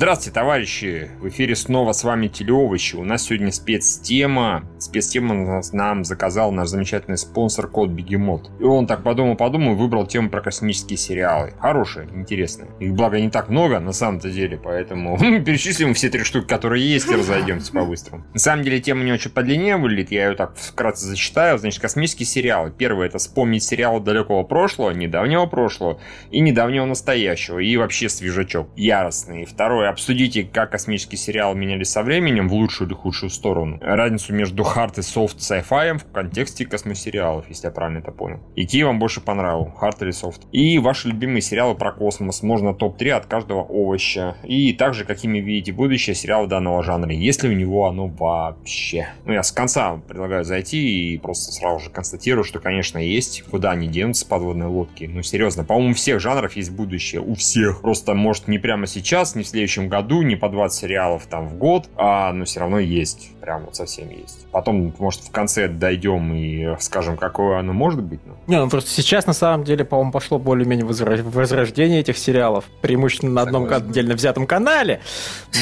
Здравствуйте, товарищи! В эфире снова с вами Телеовощи. У нас сегодня спецтема. Спецтема нам заказал наш замечательный спонсор Код Бегемот. И он так подумал-подумал и выбрал тему про космические сериалы. Хорошие, интересные. Их, благо, не так много на самом-то деле, поэтому перечислим все три штуки, которые есть, и разойдемся по-быстрому. На самом деле, тема не очень подлиннее выглядит, я ее так вкратце зачитаю. Значит, космические сериалы. Первое, это вспомнить сериалы далекого прошлого, недавнего прошлого и недавнего настоящего. И вообще свежачок. Яростный. Второе. Обсудите, как космические сериалы менялись со временем в лучшую или худшую сторону. Разницу между hard и soft sci-fi в контексте космосериалов, если я правильно это понял. И какие вам больше понравил, hard или софт. И ваши любимые сериалы про космос. Можно топ-3 от каждого овоща. И также, какими видите будущее сериала данного жанра, если у него оно вообще. Ну, я с конца предлагаю зайти и просто сразу же констатирую, что, конечно, есть. Куда они денутся подводные лодки. Ну, серьезно, по-моему, у всех жанров есть будущее. У всех. Просто, может, не прямо сейчас, не в следующем следующем году, не по 20 сериалов там в год, а, но все равно есть, прям вот совсем есть. Потом, может, в конце дойдем и скажем, какое оно может быть. Ну. Не, ну просто сейчас, на самом деле, по-моему, пошло более-менее возрождение этих сериалов, преимущественно на одном отдельно взятом канале,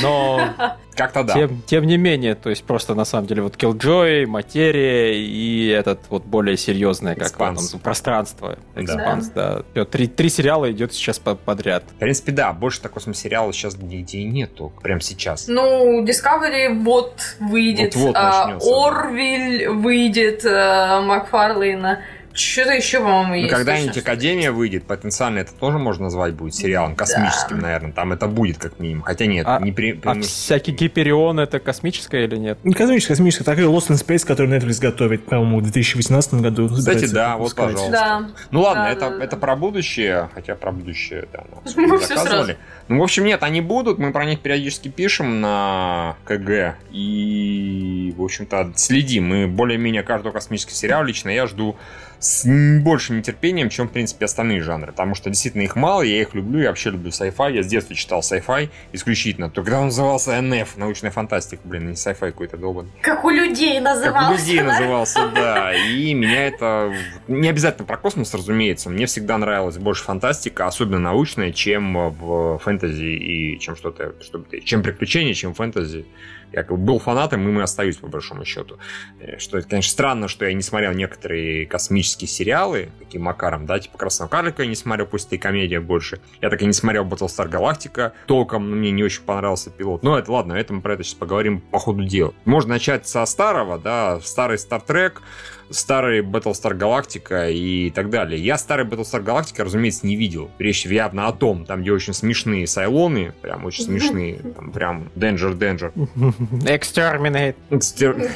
но Как-то да. Тем, тем не менее, то есть просто на самом деле вот Killjoy, Материя и этот вот более серьезное, как там, пространство. Экспанс, да. да. Три, три сериала идет сейчас подряд. В принципе, да, больше такого сериала сейчас нигде и нету, прям сейчас. Ну, Discovery вот выйдет, вот, вот а, Орвиль выйдет а, Макфарлейна. Что-то еще, по-моему, есть. Ну, когда-нибудь Академия выйдет, потенциально это тоже можно назвать будет сериалом космическим, да. наверное. Там это будет как минимум. Хотя нет, а, не при, при... А всякий Гиперион это космическое или нет? Не космическое, космическое. Так и Lost in Space, который Netflix готовит, по-моему, в 2018 году. Кстати, да, вот, пожалуйста. Да. Ну ладно, да, это, да, это да. про будущее, хотя про будущее, да, мы заказывали. Ну, в общем, нет, они будут, мы про них периодически пишем на КГ. И, в общем-то, следим. Мы более-менее каждого космического сериала лично я жду с большим нетерпением, чем, в принципе, остальные жанры. Потому что действительно их мало, я их люблю, я вообще люблю sci-fi. Я с детства читал sci-fi исключительно. То когда он назывался NF, научная фантастика, блин, не sci-fi какой-то долбанный. Как у людей назывался. Как у людей назывался, да. И меня это... Не обязательно про космос, разумеется. Мне всегда нравилась больше фантастика, особенно научная, чем в фэнтези и чем что-то, что чем приключения, чем фэнтези я как бы был фанатом, и мы остаюсь, по большому счету. Э, что это, конечно, странно, что я не смотрел некоторые космические сериалы, таким макаром, да, типа «Красного карлика» я не смотрел, пусть это и комедия больше. Я так и не смотрел Battlestar Galactica толком, мне не очень понравился пилот. Но это ладно, это мы про это сейчас поговорим по ходу дела. Можно начать со старого, да, старый Trek, старый Battlestar Galactica и так далее. Я старый Battlestar Galactica, разумеется, не видел. Речь явно о том, там, где очень смешные сайлоны, прям очень смешные, там, прям Danger Danger. Exterminate. Exter...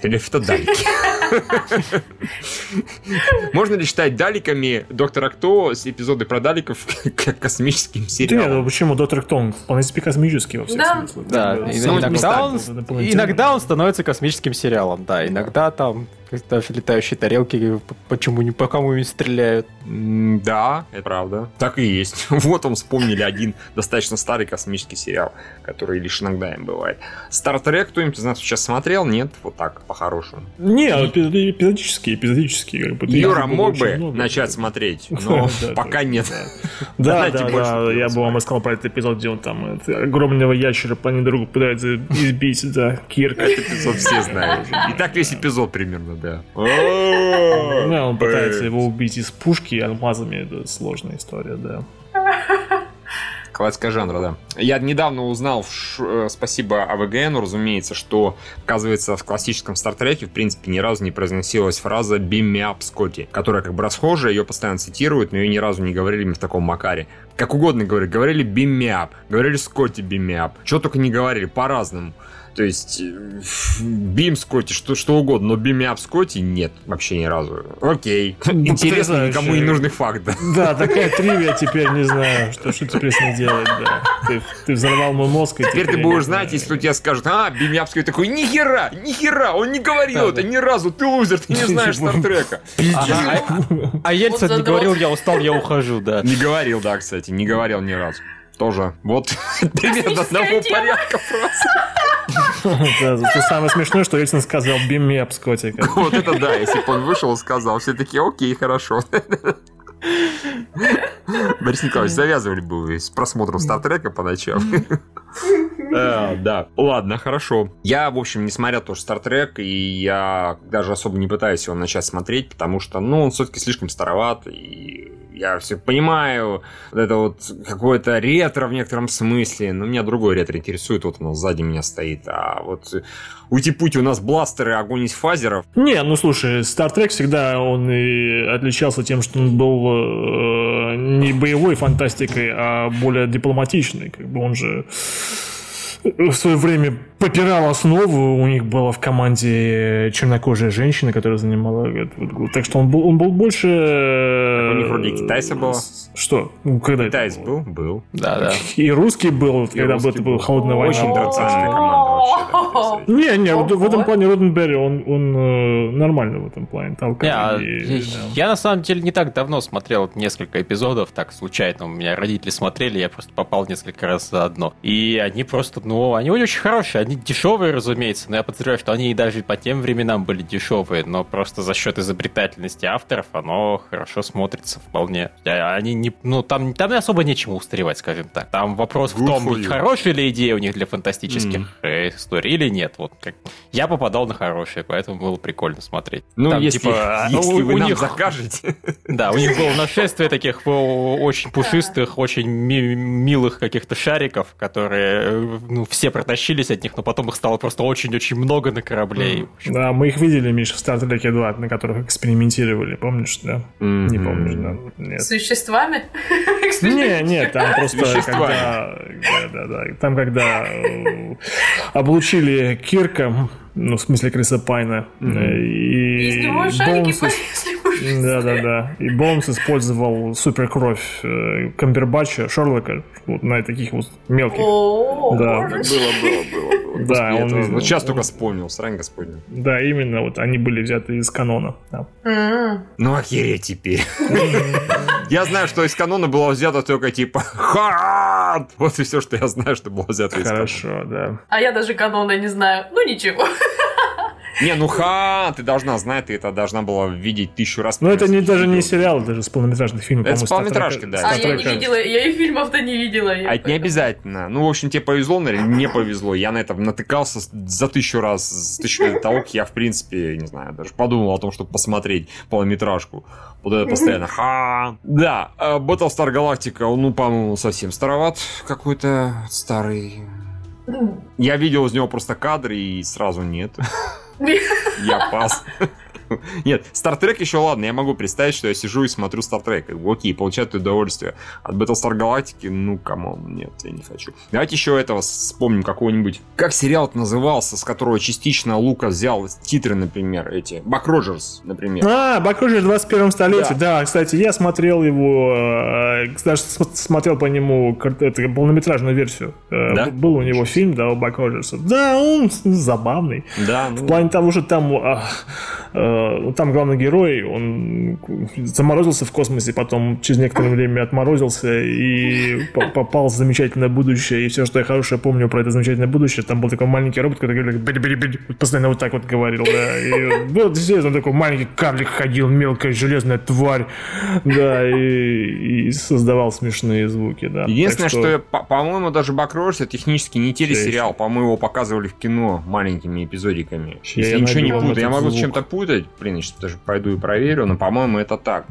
Далеки. Можно ли считать даликами Доктора Кто с эпизоды про даликов как космическим сериалом? Да ну почему Доктор Кто? Он вполне себе космический во всех да. смыслах. Да, иногда, он, иногда он становится космическим сериалом, да. Иногда там когда летающие тарелки почему не по кому не стреляют. Да, это правда. Так и есть. Вот он вспомнили один достаточно старый космический сериал, который лишь иногда им бывает. Стартрек кто-нибудь из нас сейчас смотрел? Нет? Вот так, по-хорошему. Не, эпизодический. Как бы, Юра мог бы много, начать смотреть, но пока нет. Да, да, да, я бы вам рассказал про этот эпизод, где он там огромного ящера по друга пытается избить, да, Кирк. Этот эпизод все знают. И так весь эпизод примерно да. Да, он пытается его убить из пушки алмазами. Это сложная история, да. Классика жанра, да. Я недавно узнал, э, спасибо АВГН, разумеется, что, оказывается, в классическом Стартреке, в принципе, ни разу не произносилась фраза «Beam me up, Скотти», которая как бы расхожая, ее постоянно цитируют, но ее ни разу не говорили мне в таком макаре. Как угодно говорили. Говорили «Beam me up», говорили «Скотти, beam me up». Что только не говорили, по-разному. То есть Бим Скотти, что, что угодно, но Бимя в Скотти нет вообще ни разу. Окей. Ну, Интересно, никому не нужный факт, да. Да, такая тривия теперь, не знаю, что, что теперь с ней делать, да. Ты, ты взорвал мой мозг. И теперь, теперь ты будешь знать, если кто тебе скажет, а, Бимяпский такой, нихера, нихера, он не говорил да, это да. ни разу, ты лузер, ты не знаешь Стартрека. А Ельцин не говорил, я устал, я ухожу, да. Не говорил, да, кстати, не говорил ни разу. Тоже. Вот примерно одного порядка просто. Это самое смешное, что Ельцин сказал бимеп с котиком. Вот это да, если бы он вышел и сказал, все таки окей, хорошо. Борис Николаевич, завязывали бы вы с просмотром Стартрека по ночам. Э, да. Ладно, хорошо. Я, в общем, не смотрел тоже Стартрек, и я даже особо не пытаюсь его начать смотреть, потому что, ну, он все-таки слишком староват, и я все понимаю, это вот какое-то ретро в некотором смысле, но меня другой ретро интересует, вот оно сзади меня стоит, а вот ути-пути у нас бластеры, огонь из фазеров. Не, ну слушай, Star Trek всегда он и отличался тем, что он был э, не боевой фантастикой, а более дипломатичный, как бы он же в свое время попирал основу. У них была в команде чернокожая женщина, которая занимала этот Так что он был, он был больше... Так у них вроде китайца было. Что? Ну, когда Китайц это был? Был. Да, да. И русский был, и когда русский это был холодная война. Очень традиционная команда вообще. Не, не, в этом плане Роденберри, он, он э, нормальный в этом плане. Там, а я на самом деле не так давно смотрел несколько эпизодов, так случайно. У меня родители смотрели, я просто попал несколько раз заодно. И они просто, ну, они очень хорошие они дешевые, разумеется, но я подозреваю, что они и даже по тем временам были дешевые, но просто за счет изобретательности авторов оно хорошо смотрится вполне. Они не, ну, там, там особо нечему устаревать, скажем так. Там вопрос Good в том, хорошая ли идея у них для фантастических mm. Историй или нет. Вот как я попадал на хорошие, поэтому было прикольно смотреть. Ну, там, если, типа, если у, вы у нам них, закажете. Да, у них было нашествие таких очень пушистых, очень милых каких-то шариков, которые э, ну, все протащились от них, но потом их стало просто очень-очень много на корабле. Да, мы их видели, Миша, в Star Trek 2, на которых экспериментировали, помнишь, да? Mm-hmm. Не помнишь, да? Нет. С веществами? Не, нет, там просто когда... Да, да, да. Там, когда э, облучили Кирка, ну, в смысле Криса Пайна. Mm-hmm. И Из него шарики. Да, да, да. И Бонс использовал суперкровь э, Камбербача, Шерлока, вот на таких вот мелких. Да. Было, было, было. Да, он... Вот сейчас только вспомнил, срань господня. Да, именно, вот они были взяты из канона. Ну, охереть теперь. Я знаю, что из канона было взято только типа Хард! Вот и все, что я знаю, что было взято из канона. Хорошо, да. А я даже канона не знаю. Ну, ничего. Не, ну ха, ты должна знать, ты это должна была видеть тысячу раз. Ну, это не, даже не сериал, даже с полнометражных фильмов. Это с полнометражки, да. А я не видела, я и фильмов-то не видела. А это не обязательно. Ну, в общем, тебе повезло, наверное, не повезло. Я на это натыкался за тысячу раз, с тысячу лет того, я, в принципе, не знаю, даже подумал о том, чтобы посмотреть полнометражку. Вот это постоянно ха. Да, э, Battlestar Galactica, ну, по-моему, совсем староват какой-то старый. Я видел из него просто кадры и сразу нет. Я пас. Нет, Star Trek еще ладно, я могу представить, что я сижу и смотрю Star Trek. Окей, получаю удовольствие. От Battlestar Galactica, ну, come on, нет, я не хочу. Давайте еще этого вспомним какого-нибудь. Как сериал назывался, с которого частично Лука взял титры, например, эти. Бак Роджерс, например. А, Бак Роджерс в 21 столетии, да. да. Кстати, я смотрел его, э, даже смотрел по нему это, полнометражную версию. Э, да? Был у него фильм, да, у Бак Роджерса. Да, он забавный. Да. Ну... В плане того, что там а, Э, там главный герой, он заморозился в космосе, потом через некоторое время отморозился и попал в замечательное будущее. И все, что я хорошее помню про это замечательное будущее, там был такой маленький робот, который говорил, постоянно вот так вот говорил, да. И был действительно такой маленький карлик ходил, мелкая железная тварь, да, и, и создавал смешные звуки, да. Единственное, что, что по-моему, даже Бакрорс технически не телесериал, по-моему, его показывали в кино маленькими эпизодиками. Я, Если я ничего не путаю, я могу с чем-то путать, блин, я сейчас даже пойду и проверю, но, по-моему, это так.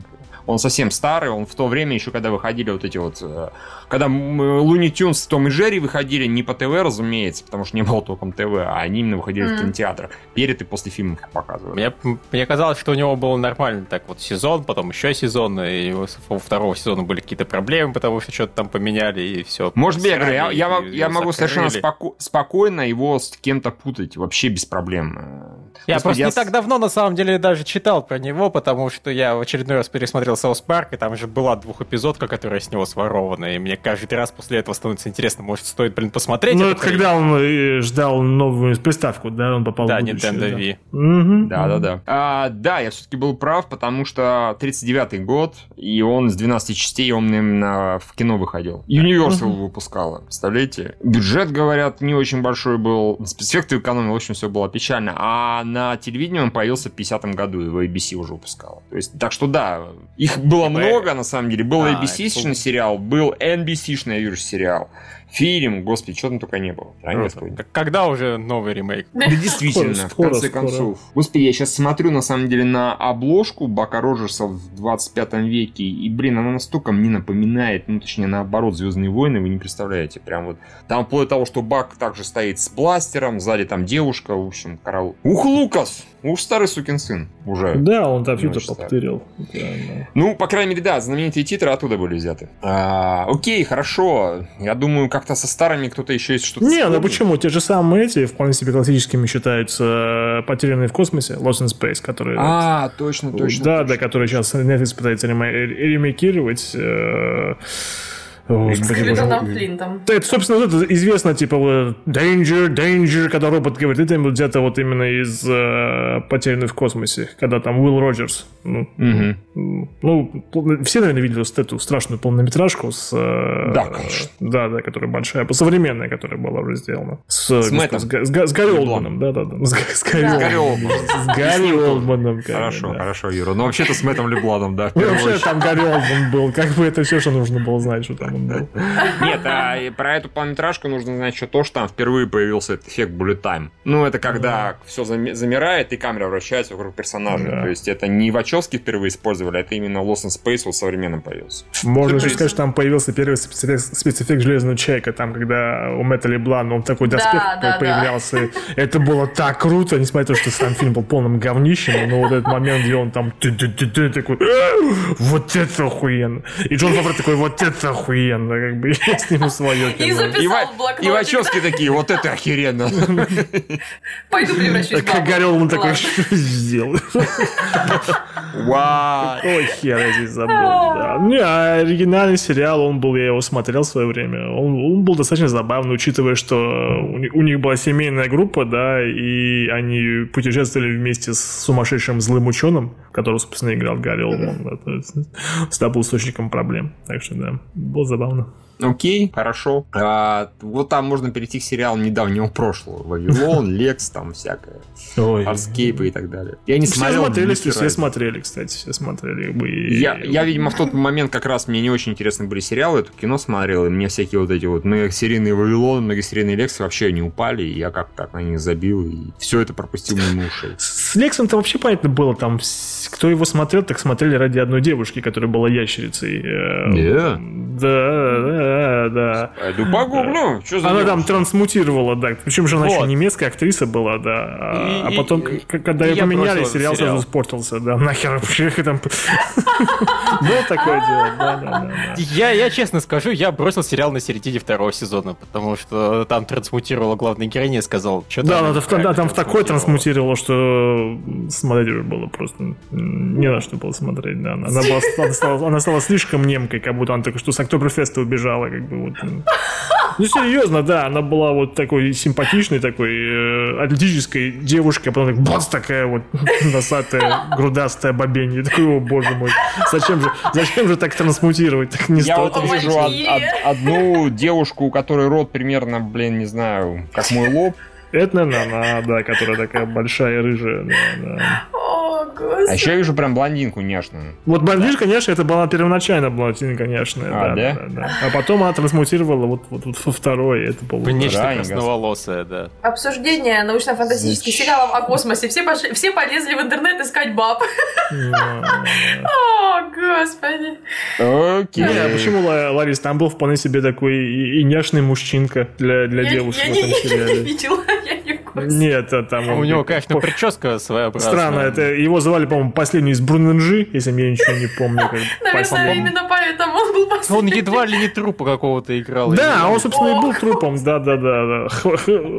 Он совсем старый, он в то время еще, когда выходили вот эти вот... Э, когда Луни Тюнс с Том и Джерри выходили не по ТВ, разумеется, потому что не было толком ТВ, а они именно выходили mm. в кинотеатрах. Перед и после фильма их показывали. Мне, мне казалось, что у него был нормальный так вот сезон, потом еще сезон, и у второго сезона были какие-то проблемы, потому что что-то там поменяли, и все. Может быть, я говорю, я, я, я могу совершенно споко- спокойно его с кем-то путать, вообще без проблем. Я Господи, просто я... не так давно, на самом деле, даже читал про него, потому что я в очередной раз пересмотрел South Park, и там же была двухэпизодка, которая с него сворована, и мне каждый раз после этого становится интересно, может, стоит, блин, посмотреть. Ну, это когда он э, ждал новую приставку, да, он попал да, в будущее. Nintendo да, Wii. Угу. Да, да, да. А, да, я все-таки был прав, потому что 39-й год, и он с 12 частей, он именно в кино выходил. Universal угу. выпускала, представляете? Бюджет, говорят, не очень большой был, спецэффекты экономил, в общем, все было печально. А на телевидении он появился в 50-м году, в ABC уже выпускал. То есть, так что да, их было много, на самом деле. Был а, ABC-шный сериал, был NBC-шный, я вижу, сериал. Фильм, господи, что там только не было. Когда уже новый ремейк? Да действительно, в конце концов. Господи, я сейчас смотрю на самом деле на обложку Бака Роджерса в 25 веке, и, блин, она настолько мне напоминает, ну, точнее, наоборот, Звездные войны, вы не представляете. Прям вот. Там вплоть до того, что Бак также стоит с бластером, сзади там девушка, в общем, караул. Ух, Лукас! Уж старый сукин сын уже. Да, он там фильтр повторил. Ну, по крайней мере, да, знаменитые титры оттуда были взяты. А, окей, хорошо. Я думаю, как-то со старыми кто-то еще есть что-то. Не, ну почему? Те же самые эти, вполне себе классическими считаются потерянные в космосе, Lost in Space, которые... А, точно, точно. Да, точно. да, которые сейчас Netflix пытается ремейкировать. Э, Господи, Флинтом. Это, собственно, это известно, типа, danger, danger, когда робот говорит, это где-то вот именно из э, «Потерянных в космосе», когда там Уилл Роджерс. Ну, угу. ну, все, наверное, видели вот эту страшную полнометражку с... Э, да, конечно. Да, да, которая большая, современная, которая была уже сделана. С, с, Мэттом. с, с, с Гарри Олдманом, да, да, да. С, с Гарри Олдманом. С Гарри Олдманом. Хорошо, хорошо, Юра. Ну, вообще-то с Мэттом Лебланом, да. Вообще там Гарри Олдман был. Как бы это все, что нужно было знать, что там. Нет, а про эту полнометражку нужно знать еще то, что там впервые появился этот эффект bullet time. Ну, это когда все замирает, и камера вращается вокруг персонажа. То есть это не Вачовски впервые использовали, это именно Lost in Space вот современным появился. Можно еще сказать, что там появился первый спецэффект Железного Человека, там, когда у Мэтта Леблана он такой доспех появлялся. Это было так круто, несмотря на то, что сам фильм был полным говнищем, но вот этот момент, где он там такой, вот это охуенно. И Джон Фавре такой, вот это охуенно как бы я сниму свое кино. И записал в блокноте. И Вачовски такие, вот это охеренно. Пойду превращусь в Как горел он такой, что сделал? Вау. Ой, хер я здесь забыл. Не, а оригинальный сериал, он был, я его смотрел в свое время, он, был достаточно забавный, учитывая, что у них, была семейная группа, да, и они путешествовали вместе с сумасшедшим злым ученым, который, собственно, играл Гарри Олман. Да, то есть, всегда был источником проблем. Так что, да, было забавно. Окей, хорошо. А, вот там можно перейти к сериалам недавнего прошлого. Вавилон, Лекс, там всякое. Ой. Арскейпы и так далее. Я не все смотрел. Смотрели, все, все смотрели, кстати, все смотрели. Мы... Я, я, видимо, в тот момент как раз мне не очень интересны были сериалы, это кино смотрел, и мне всякие вот эти вот многосерийные Вавилон, многосерийные Лексы вообще не упали, и я как-то так на них забил, и все это пропустил мимо ушей. С Лексом-то вообще понятно было, там, кто его смотрел, так смотрели ради одной девушки, которая была ящерицей. Yeah. Да, да, да. Пойду погуглю. Что за Она там трансмутировала, да. Причем же она еще немецкая актриса была, да. А, потом, когда ее поменяли, сериал сразу испортился, да. Нахер там... Было такое дело, да, да, да. Я, я честно скажу, я бросил сериал на середине второго сезона, потому что там трансмутировала главная героиня и сказал, что Да, да, там в такой трансмутировала, что смотреть уже было просто не на что было смотреть, да. Она, была, она, стала, она стала слишком немкой, как будто она только что с Октоберфеста убежала, как бы вот. Ну, серьезно, да, она была вот такой симпатичной, такой э, атлетической девушкой, а потом так, бац, такая вот носатая, грудастая бабенья. Такой, о, боже мой, зачем же, зачем же так трансмутировать? Так не Я стоит. вот вижу од, од, одну девушку, у которой рот примерно, блин, не знаю, как мой лоб. Это, наверное, она, да, которая такая большая, рыжая, да, да. А еще я вижу прям блондинку нежную. Вот блондинка, конечно, это была первоначально блондинка нежная. А, да, да? Да, да. а потом она трансмутировала вот, вот, вот во второй. Это было Нечто красноволосое, да. Обсуждение научно-фантастических сериалов о космосе. Все, пошли, все полезли в интернет искать баб. О, господи. Окей. Не, а почему, Ларис, там был вполне себе такой и няшный мужчинка для, для девушек в этом сериале. Я не видела, нет, там... У него, конечно, прическа своеобразная. Странно, это его звали, по-моему, последний из Бруненжи, если я ничего не помню. Наверное, именно поэтому он был последний. Он едва ли не трупа какого-то играл. Да, он, собственно, и был трупом, да-да-да.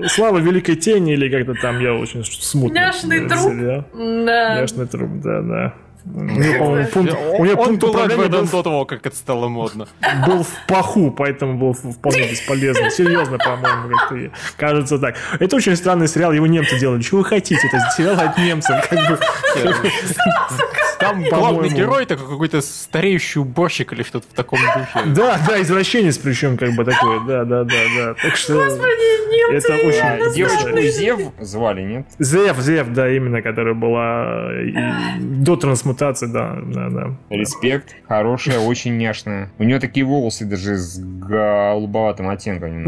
Слава Великой Тени или как-то там, я очень смутно. Няшный труп. Няшный труп, да-да. У него, по-моему, пункт, у него пункт управления был до того, как это стало модно. Был в паху, поэтому был вполне бесполезно. Серьезно, по-моему, как-то кажется так. Это очень странный сериал, его немцы делали. Чего вы хотите? Это сериал от немцев. Как бы... Там главный герой это какой-то стареющий уборщик или что-то в таком духе. Да, да, извращенец причем как бы такой, да, да, да, да. Так что Господи, это очень... Девочку Зев звали, нет? Зев, Зев, да, именно, которая была до трансмутации, да, да, да. Респект, хорошая, очень няшная. У нее такие волосы даже с голубоватым оттенком.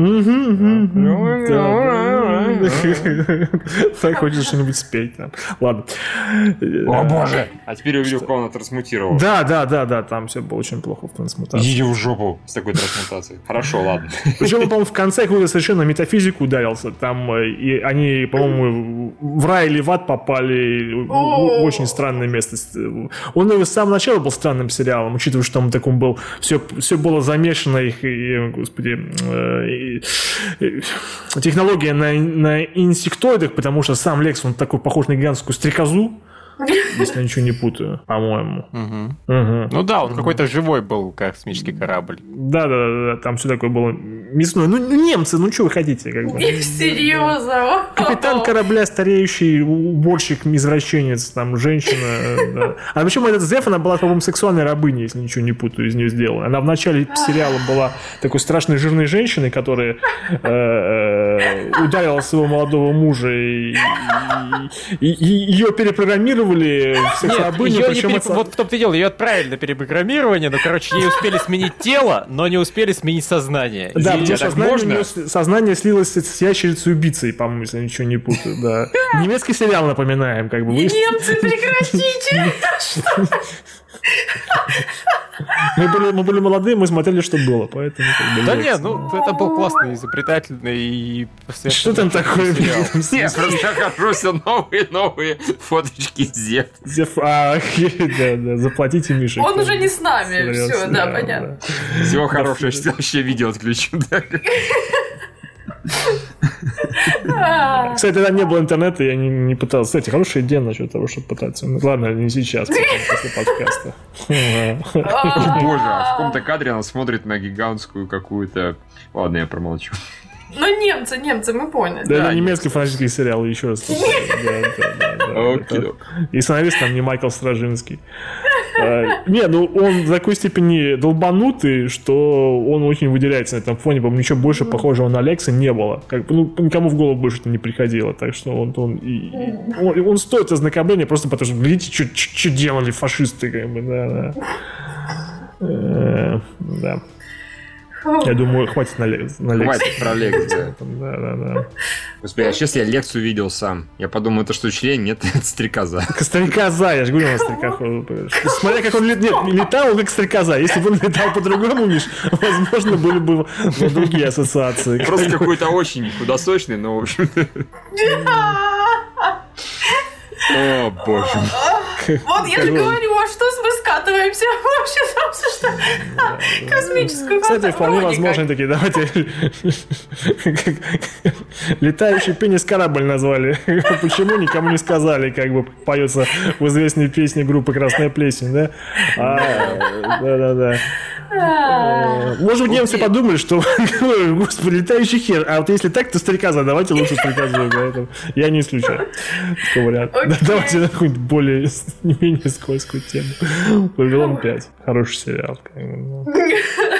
Так хочешь что-нибудь спеть там. Ладно. О боже! А теперь увидел, как она трансмутировала. Да, да, да, да, там все было очень плохо в трансмутации. Идите в жопу с такой трансмутацией. Хорошо, ладно. Причем, по-моему, в конце какую-то совершенно метафизику ударился. Там и они, по-моему, в рай или в ад попали. Очень странное место. Он и с самого начала был странным сериалом, учитывая, что там таком был... Все, все было замешано их, и, господи, и, и, технология на, на инсектоидах, потому что сам Лекс, он такой похож на гигантскую стрекозу. Если я ничего не путаю, по-моему. Угу. Угу. Ну да, он угу. какой-то живой был космический корабль. Да, да, да, да, там все такое было мясное. Ну, ну немцы, ну что вы хотите? Как бы. Серьезно? Капитан корабля, стареющий уборщик, извращенец, там, женщина. Да. А почему этот Зеф, она была, по-моему, сексуальной рабыней, если ничего не путаю, из нее сделала. Она в начале сериала была такой страшной жирной женщиной, которая э, э, ударила своего молодого мужа и, и, и ее перепрограммировали перепрограммировали. Нет, ее переп... это... Вот в том-то и дело, ее отправили на перепрограммирование, но, короче, ей успели сменить тело, но не успели сменить сознание. Да, потому что сознание, сознание слилось с ящерицей убийцей, по-моему, если я ничего не путаю, да. Немецкий сериал напоминаем, как бы. Немцы, прекратите! Мы были, мы были молодые, мы смотрели, что было, поэтому... Как бы, да нет, ну, это был классный, изобретательный и... Что там такое? Нет, просто хожу все новые-новые фоточки Зев. Зев, а, да, да, заплатите Мише. Он уже не с нами, все, да, понятно. Всего хорошего, вообще видео отключу. Кстати, там не было интернета, я не, не пытался. Кстати, хорошая идея насчет того, чтобы пытаться. Ну, ладно, не сейчас, после подкаста. Боже, а в каком-то кадре она смотрит на гигантскую какую-то... Ладно, я промолчу. Ну, немцы, немцы, мы поняли. Да, это немецкий французский сериал, еще раз. И сценарист там не Майкл Стражинский. А, не, ну он в такой степени долбанутый, что он очень выделяется на этом фоне. По-моему, ничего больше похожего на Алекса не было. Как, ну, никому в голову больше это не приходило. Так что он, он, и, он, он стоит ознакомления просто потому, что глядите, что делали фашисты. Как бы, да, да. Э, да. Я думаю, хватит на, на лекцию. Хватит про лекцию. Да, да, да. Господи, а сейчас я лекцию видел сам. Я подумал, это что, член? Нет, это стрекоза. Стрекоза, я же говорю, он стрекоза. Смотря как он летал, он как стрекоза. Если бы он летал по-другому, Миш, возможно, были бы другие ассоциации. Просто какой-то очень худосочный, но, в общем О, боже мой. Вот я же говорю, а что мы скатываемся вообще там, что космическую Кстати, вполне возможно такие, давайте летающий пенис корабль назвали. Почему никому не сказали, как бы поется в известной песне группы Красная плесень, да? Да-да-да. А. Может быть, немцы подумали, что, господи, летающий хер. А вот если так, то стрекоза. Давайте лучше стрекозу. Поэтому я не исключаю такой вариант. Давайте на какую-нибудь более, не менее скользкую тему. Вавилон 5. Хороший сериал.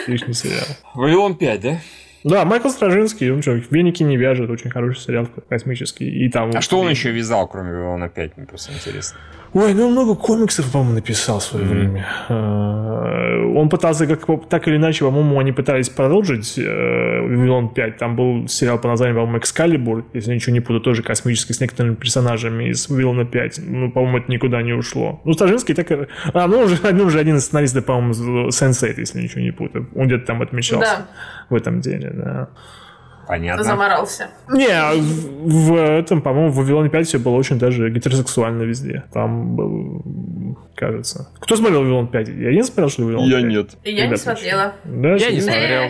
Отличный сериал. Вавилон 5, да? Да, Майкл Стражинский, он что, веники не вяжет, очень хороший сериал космический. И там, а что он еще вязал, кроме Вавилона 5, мне просто интересно. Ой, ну много комиксов, по-моему, написал в свое mm-hmm. время. А, он пытался, как так или иначе, по-моему, они пытались продолжить э, Вавилон 5. Там был сериал по названию, по-моему, Экскалибур, если ничего не путаю, тоже космический, с некоторыми персонажами из Вавилона 5. Ну, по-моему, это никуда не ушло. Ну, Стажинский так... А, ну, уже, ну, уже один из сценаристов, по-моему, Сенсейт, если ничего не путаю. Он где-то там отмечался да. в этом деле, да. Понятно. Заморался. Не, в, в этом, по-моему, в Вавилоне 5 все было очень даже гетеросексуально везде. Там был, кажется. Кто смотрел Вавилон 5? Я не смотрел, что Вавилон Я 5? нет. Я не смотрела. Да, я не смотрел.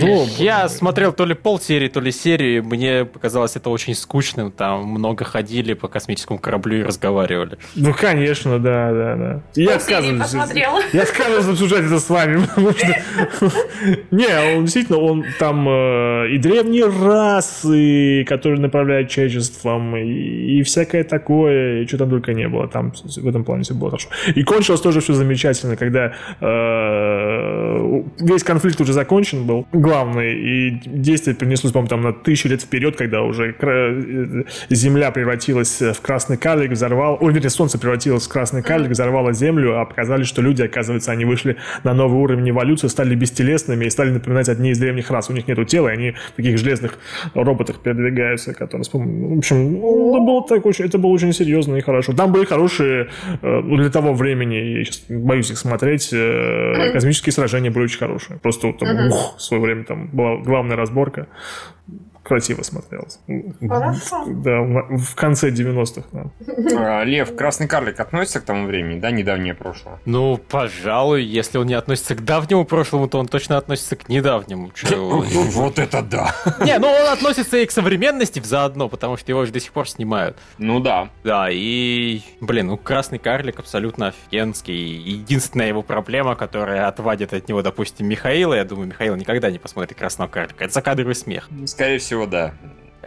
Ну, я смотрел то ли пол серии, то ли серии. Мне показалось это очень скучным. Там много ходили по космическому кораблю и разговаривали. Ну, конечно, да, да, да. Я отказываюсь. Я отказываюсь обсуждать это с вами. Не, он действительно, он там э, и древний расы, которые направляют человечеством, и, и всякое такое, и что там только не было. Там в этом плане все было хорошо. И кончилось тоже все замечательно, когда э, весь конфликт уже закончен был, главный, и действие перенеслось, по-моему, там на тысячу лет вперед, когда уже э, Земля превратилась в красный карлик, взорвал, ой, вернее, Солнце превратилось в красный карлик, взорвало Землю, а показали, что люди, оказывается, они вышли на новый уровень эволюции, стали бестелесными и стали напоминать одни из древних рас. У них нету тела, и они в таких железных роботах передвигаются, которые, в общем, ну, это было, так очень, это было очень серьезно и хорошо. Там были хорошие, э, ну, для того времени, я сейчас боюсь их смотреть, э, космические сражения были очень хорошие. Просто вот там, ух, в свое время там была главная разборка красиво смотрелось. Хорошо. Да, в конце 90-х. Да. А, Лев, Красный Карлик относится к тому времени, да, недавнее прошлое? Ну, пожалуй, если он не относится к давнему прошлому, то он точно относится к недавнему. Вот это да! Не, ну он относится и к современности заодно, потому что его же до сих пор снимают. Ну да. Да, и, блин, ну Красный Карлик абсолютно офигенский. Единственная его проблема, которая отвадит от него, допустим, Михаила, я думаю, Михаил никогда не посмотрит Красного Карлика, это закадровый смех. Скорее всего, всего, да.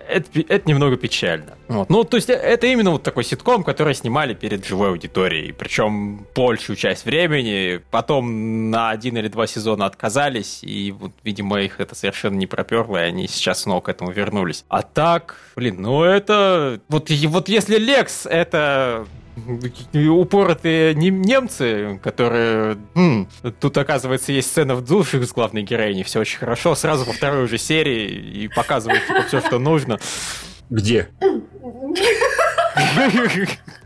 Это, это немного печально. Вот. Ну, то есть, э, это именно вот такой ситком, который снимали перед живой аудиторией. Причем большую часть времени. Потом на один или два сезона отказались, и, вот, видимо, их это совершенно не проперло, и они сейчас снова к этому вернулись. А так, блин, ну это... Вот, вот если Лекс это упоротые немцы, которые... М, тут, оказывается, есть сцена в душе с главной героиней, все очень хорошо, сразу во второй уже серии и показывают типа, все, что нужно. Где?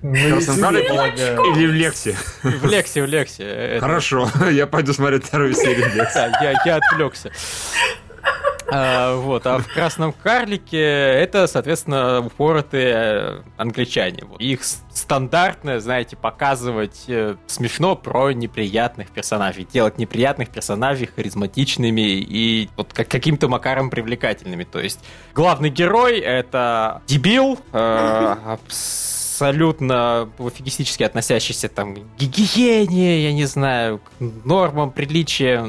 Или в Лексе? В Лексе, в Лексе. Хорошо, я пойду смотреть вторую серию Лекса. Я отвлекся. А, вот, а в Красном Карлике это, соответственно, упоротые э, англичане. Вот. Их стандартно, знаете, показывать э, смешно про неприятных персонажей, делать неприятных персонажей харизматичными и вот как каким-то макаром привлекательными. То есть главный герой это дебил, э, абсолютно пофигистически относящийся там к гигиене, я не знаю, к нормам, приличия,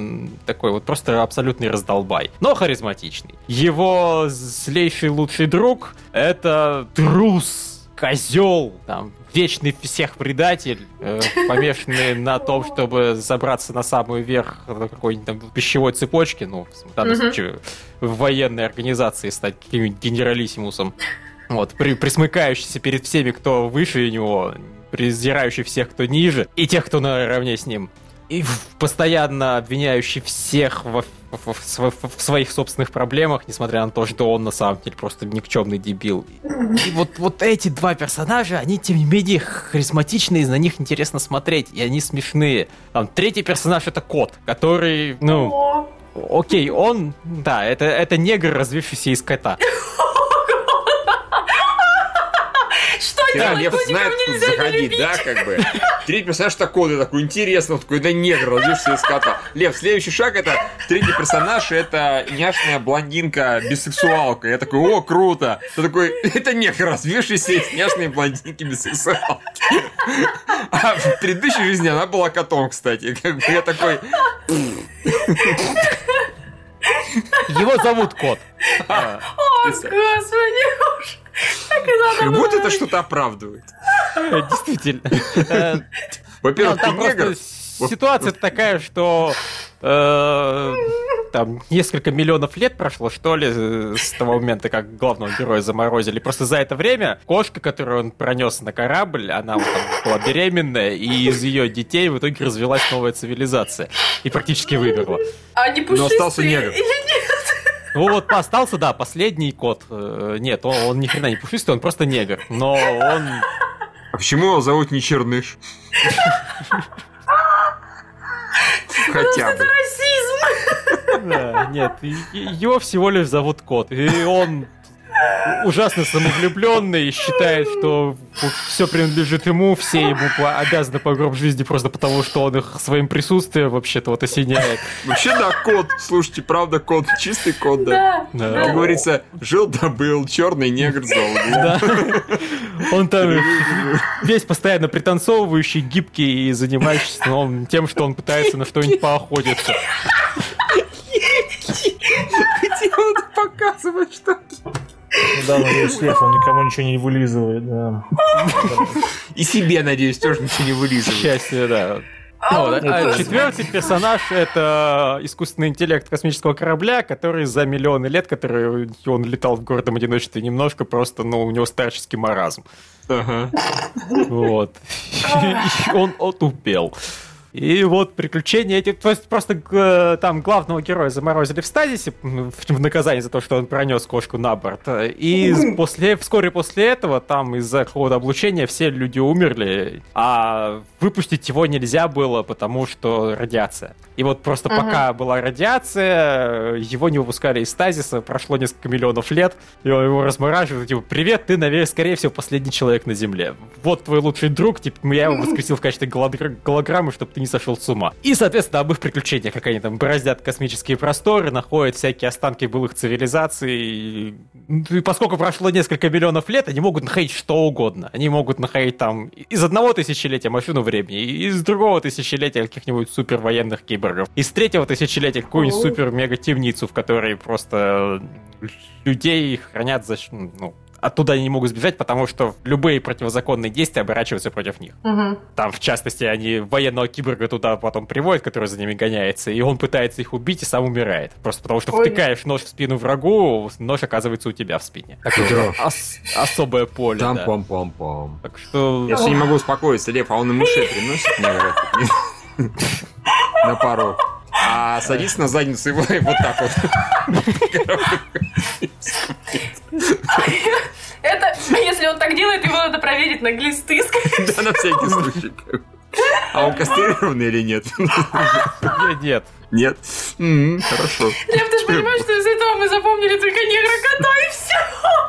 такой вот просто абсолютный раздолбай, но харизматичный. Его злейший лучший друг — это трус, козел, там, вечный всех предатель, э, помешанный на том, чтобы забраться на самый верх какой-нибудь там пищевой цепочки, ну, в данном случае, в военной организации стать каким-нибудь генералиссимусом. Вот, при, присмыкающийся перед всеми, кто выше него, презирающий всех, кто ниже, и тех, кто наравне с ним. И постоянно обвиняющий всех в, в, в, в своих собственных проблемах, несмотря на то, что он на самом деле просто никчемный дебил. И вот, вот эти два персонажа, они тем не менее харизматичные, на них интересно смотреть, и они смешные. Там третий персонаж это кот, который, ну, окей, он, да, это, это негр, развившийся из кота. да, Лев знает, тут заходить, да, как бы. Третий персонаж такой, такой интересный, такой, да негр, родился из кота. Лев, следующий шаг это третий персонаж, это няшная блондинка, бисексуалка. Я такой, о, круто. Ты такой, это негр, развившийся из няшной блондинки бисексуалки. А в предыдущей жизни она была котом, кстати. Как бы я такой... Его зовут Кот. О, господи, как будто это что-то оправдывает. Э, действительно. Во-первых, ты негр. Ситуация такая, что э, там несколько миллионов лет прошло, что ли, с того момента, как главного героя заморозили. Просто за это время кошка, которую он пронес на корабль, она вот, там, была беременная, и из ее детей в итоге развелась новая цивилизация. И практически вымерла. А не Но остался негр. Или нет? Ну вот остался, да, последний кот. Э, нет, он, он ни хрена не пушистый, он просто негр. Но он... А почему его зовут не Черныш? Хотя бы. Это расизм. Да, нет, его всего лишь зовут Кот. И он ужасно самовлюбленный и считает, что все принадлежит ему, все ему обязаны по гроб жизни просто потому, что он их своим присутствием вообще-то вот осеняет. Вообще, да, кот. Слушайте, правда, кот, чистый кот, да. да. Как говорится, жил да был, черный негр за Да. Он там весь постоянно пританцовывающий, гибкий и занимающийся тем, что он пытается на что-нибудь поохотиться. Где он показывает, что да, надеюсь, Лев, он никому ничего не вылизывает, да. И себе, надеюсь, тоже ничего не вылизывает. К счастью, да. Ну, а четвертый персонаж — это искусственный интеллект космического корабля, который за миллионы лет, который он летал в городом одиночестве немножко, просто, ну, у него старческий маразм. Ага. Вот. он отупел. И вот приключения эти, то есть просто там главного героя заморозили в стазисе в наказание за то, что он пронес кошку на борт. И после, вскоре после этого там из-за хода облучения все люди умерли, а выпустить его нельзя было, потому что радиация. И вот просто ага. пока была радиация, его не выпускали из стазиса, прошло несколько миллионов лет, и его размораживают, типа, привет, ты, наверное, скорее всего, последний человек на Земле. Вот твой лучший друг, типа, я его воскресил в качестве голограммы, чтобы ты не сошел с ума. И, соответственно, об их приключениях, как они там бороздят космические просторы, находят всякие останки былых цивилизаций. И, и поскольку прошло несколько миллионов лет, они могут находить что угодно. Они могут находить там из одного тысячелетия машину времени, из другого тысячелетия каких-нибудь супервоенных киборгов, из третьего тысячелетия какую-нибудь супер-мега-темницу, в которой просто людей хранят за, ну, оттуда они не могут сбежать, потому что любые противозаконные действия оборачиваются против них. Угу. Там, в частности, они военного киборга туда потом приводят, который за ними гоняется, и он пытается их убить и сам умирает. Просто потому что Ой. втыкаешь нож в спину врагу, нож оказывается у тебя в спине. Ос- особое поле. Там да. пам пам пам Так что... Я все не могу успокоиться, Лев, а он и мышей приносит мне, на пару. А садись на задницу его вот так вот. Это, если он так делает, его надо проверить на глисты. Да, на всякий случай. А он кастрированный или нет? Нет. Нет? Хорошо. Лев, ты же понимаешь, что из этого мы запомнили только негра кота и все.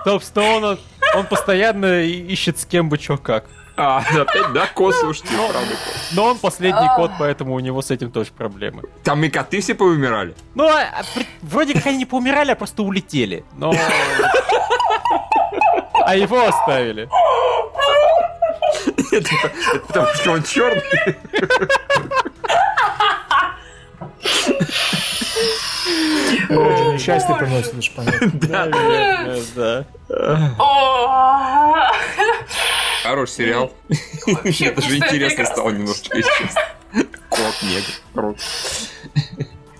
Собственно, он, он постоянно ищет с кем бы чё как. А, опять, да, кот, слушайте, но, правда кот. Но он последний а. кот, поэтому у него с этим тоже проблемы. Там и коты все поумирали. Ну, а, а вроде как они не поумирали, а просто улетели. Но... А его оставили. Это, это потому что он черный. Счастье приносит, это понятно. Да, да. Хороший сериал. Мне даже интересно стало немножечко, если честно. Кот негр. А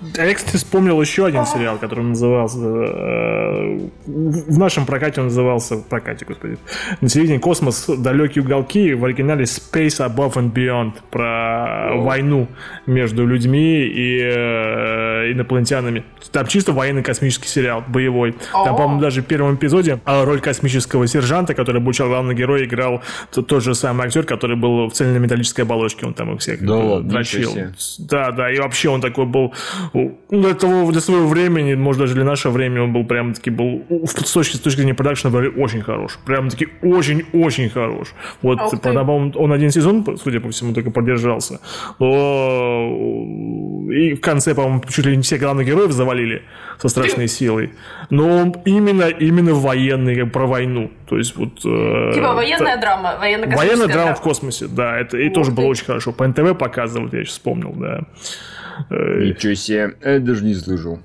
я, кстати, вспомнил еще один сериал, который назывался... Э, в нашем прокате он назывался... В прокате, господи. На телевидении «Космос. Далекие уголки». В оригинале «Space Above and Beyond». Про О. войну между людьми и э, инопланетянами. Там чисто военный космический сериал, боевой. Там, по-моему, даже в первом эпизоде а роль космического сержанта, который обучал главного героя, играл тот, тот же самый актер, который был в цельнометаллической оболочке. Он там их всех да, дрочил. Да, да. И вообще он такой был для, того, для своего времени, может, даже для нашего времени, он был прям таки был с точки, с точки зрения продакшена был очень хорош. Прям таки очень-очень хорош. Вот, по-моему, он один сезон, судя по всему, только продержался. Но... И в конце, по-моему, чуть ли не все главных героев завалили со страшной силой. Но он именно, именно военный, как про войну. То есть вот... Э, типа военная это, драма, военно Военная драма, драма в космосе, да. Это и вот тоже было очень хорошо. По НТВ показывают, я сейчас вспомнил, да. Ничего себе, я даже не слышал.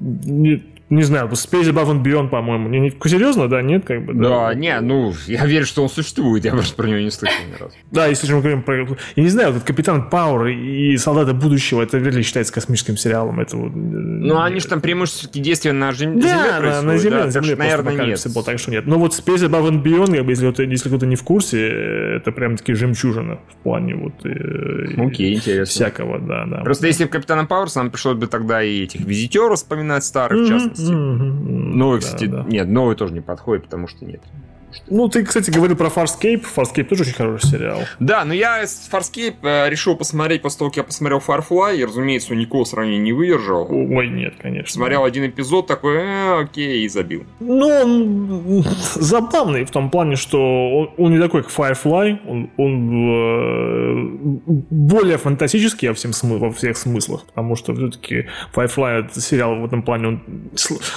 Не, не знаю, Space Above and Beyond, по-моему. Не, не, серьезно, да, нет, как бы? Да, да, не, ну, я верю, что он существует, я просто про него не слышал ни разу. Да, если же мы говорим про... Я не знаю, этот Капитан Пауэр и Солдаты будущего, это вряд ли считается космическим сериалом. Это вот... Ну, они же там преимущественно действия на Земле Да, на, на Земле, да, на Земле наверное, нет. Был, так что нет. Но вот Space Above and Beyond, как бы, если, кто-то, если кто-то не в курсе, это прям таки жемчужина в плане вот... Э, Окей, интересно. Всякого, да, да. Просто если бы Капитана Пауэрса, нам пришлось бы тогда и этих визитеров вспоминать старых, в частности. Новый, да, кстати, да. нет, новый тоже не подходит, потому что нет. Ну, ты, кстати, говорил про Farscape. Farscape тоже очень хороший сериал. Да, но я Farscape э, решил посмотреть после того, как я посмотрел Firefly, и, разумеется, у никакого сравнения не выдержал. Ой, нет, конечно. Смотрел один эпизод, такой, э, окей, и забил. Ну, он забавный в том плане, что он, он не такой, как Firefly, он, он э, более фантастический во, всем смы- во всех смыслах, потому что все-таки Firefly это сериал в этом плане, он,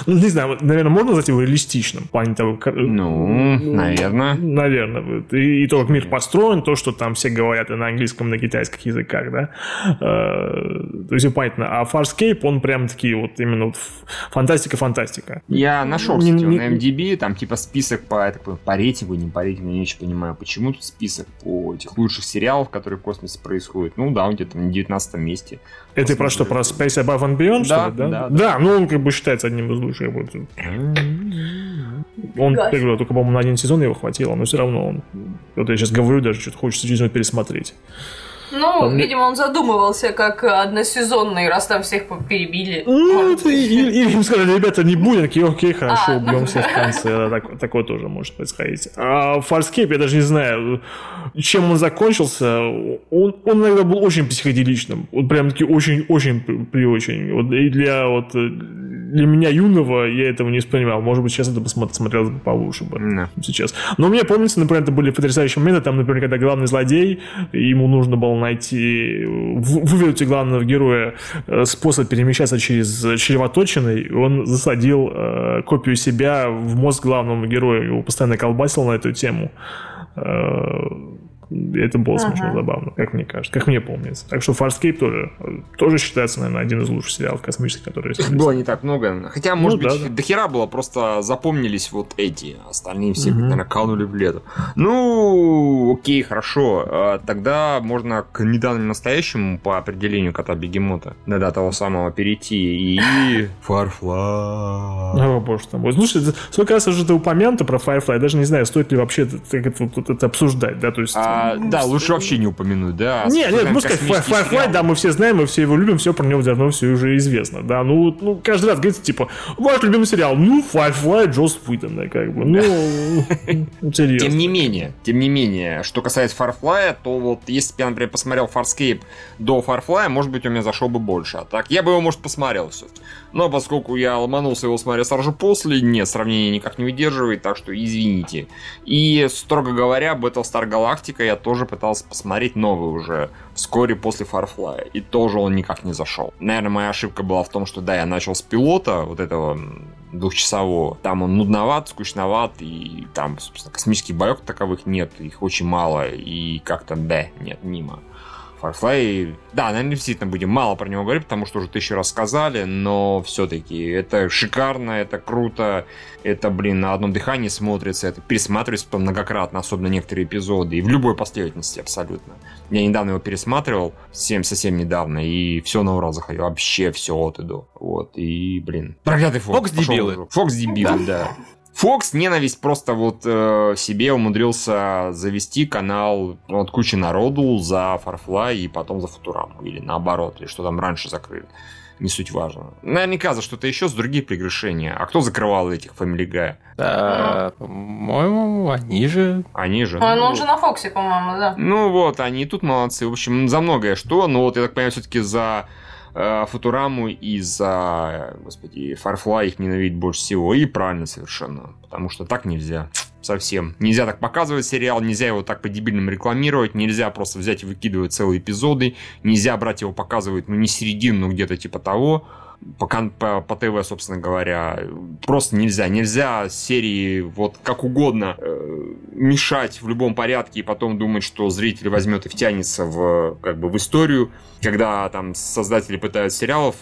ну, не знаю, наверное, можно назвать его реалистичным, в плане того, как, ну Наверное. Наверное. И, и то, как мир построен, то, что там все говорят и на английском, и на китайских языках, да. Э, то есть, понятно. А Farscape, он прям такие вот именно фантастика-фантастика. Я нашел, кстати, не, на MDB, там типа список по, так, по рейтингу, не по рейтингу, я не очень понимаю, почему тут список по этих лучших сериалов, которые в космосе происходят. Ну да, он где-то на 19 месте. Это про что, про Space Above and Beyond, да, что ли, да? Да, да? да, ну он как бы считается одним из лучших. Вот. Он, я говорю, только, по-моему, на один сезон его хватило, но все равно он... Вот я сейчас говорю, даже что-то хочется через него пересмотреть. Ну, там... видимо, он задумывался как односезонный, раз там всех перебили. Ну, это, или, или им сказали, ребята, не будем, такие, окей, хорошо, а, убьем ну... всех в конце. Так, такое тоже может происходить. А Фарскейп, я даже не знаю, чем он закончился. Он, он иногда был очень психоделичным. Он прям таки очень-очень при очень. Вот, и для вот для меня юного я этого не воспринимал. Может быть, сейчас это посмотрел получше бы. No. Сейчас. Но мне помнится, например, это были потрясающие моменты. Там, например, когда главный злодей, ему нужно было найти, вывернуть главного героя э, способ перемещаться через чревоточиной, он засадил э, копию себя в мозг главному герою. Его постоянно колбасил на эту тему. Это было ага. смешно забавно, как мне кажется, как мне помнится. Так что Farscape тоже, тоже считается, наверное, один из лучших сериалов космических, которые есть. было не так много. Хотя, может ну, быть, да, да. до хера было, просто запомнились вот эти. Остальные все, угу. наверное, канули в лету. Ну, окей, хорошо. А, тогда можно к недавнему настоящему по определению кота Бегемота, да, того самого перейти. И Firefly. О, боже там. Слушай, сколько раз уже ты упомянуто про Firefly, даже не знаю, стоит ли вообще это, это, это, это обсуждать, да, то есть... А, а, да, лучше вообще не упомянуть, да. Не, нет, ну сказать, Firefly, да, мы все знаем, мы все его любим, все про него давно все уже известно, да. Ну, ну каждый раз говорится, типа, ваш любимый сериал, ну, Firefly, Джос Уитон, да, как бы, ну, серьезно. Тем не менее, тем не менее, что касается Firefly, то вот если бы я, например, посмотрел Farscape до Firefly, может быть, у меня зашел бы больше. А так, я бы его, может, посмотрел все Но поскольку я ломанулся его смотреть сразу же после, нет, сравнение никак не выдерживает, так что извините. И, строго говоря, Battlestar Galactica я тоже пытался посмотреть новый уже вскоре после Farfly, и тоже он никак не зашел. Наверное, моя ошибка была в том, что да, я начал с пилота, вот этого двухчасового. Там он нудноват, скучноват, и там, собственно, космических боев таковых нет, их очень мало, и как-то, да, нет, мимо. Firefly, да, наверное, действительно будем мало про него говорить, потому что уже тысячу раз сказали, но все-таки это шикарно, это круто, это, блин, на одном дыхании смотрится, это пересматривается потом многократно, особенно некоторые эпизоды, и в любой последовательности абсолютно. Я недавно его пересматривал, совсем, совсем недавно, и все на ура заходил, вообще все от и до. Вот, и, блин. Проклятый Фокс. Фокс дебилы. Фокс дебилы, да. Фокс ненависть просто вот э, себе умудрился завести канал от кучи народу за Farfly и потом за Футураму. Или наоборот, или что там раньше закрыли. Не суть важно. Наверняка за что-то еще, с другие прегрешения. А кто закрывал этих Family Guy? Да, по-моему, они же. Они же. А, ну, он же на Фоксе, по-моему, да. Ну вот, они тут молодцы. В общем, за многое что, но вот я так понимаю, все-таки за Футураму и за, господи, Farfly их ненавидеть больше всего. И правильно совершенно. Потому что так нельзя. Совсем. Нельзя так показывать сериал, нельзя его так по-дебильному рекламировать, нельзя просто взять и выкидывать целые эпизоды, нельзя брать его показывать, ну, не середину, но где-то типа того по, по, по ТВ, собственно говоря. Просто нельзя. Нельзя серии вот как угодно э, мешать в любом порядке и потом думать, что зритель возьмет и втянется в, как бы, в историю, когда там создатели пытаются сериалов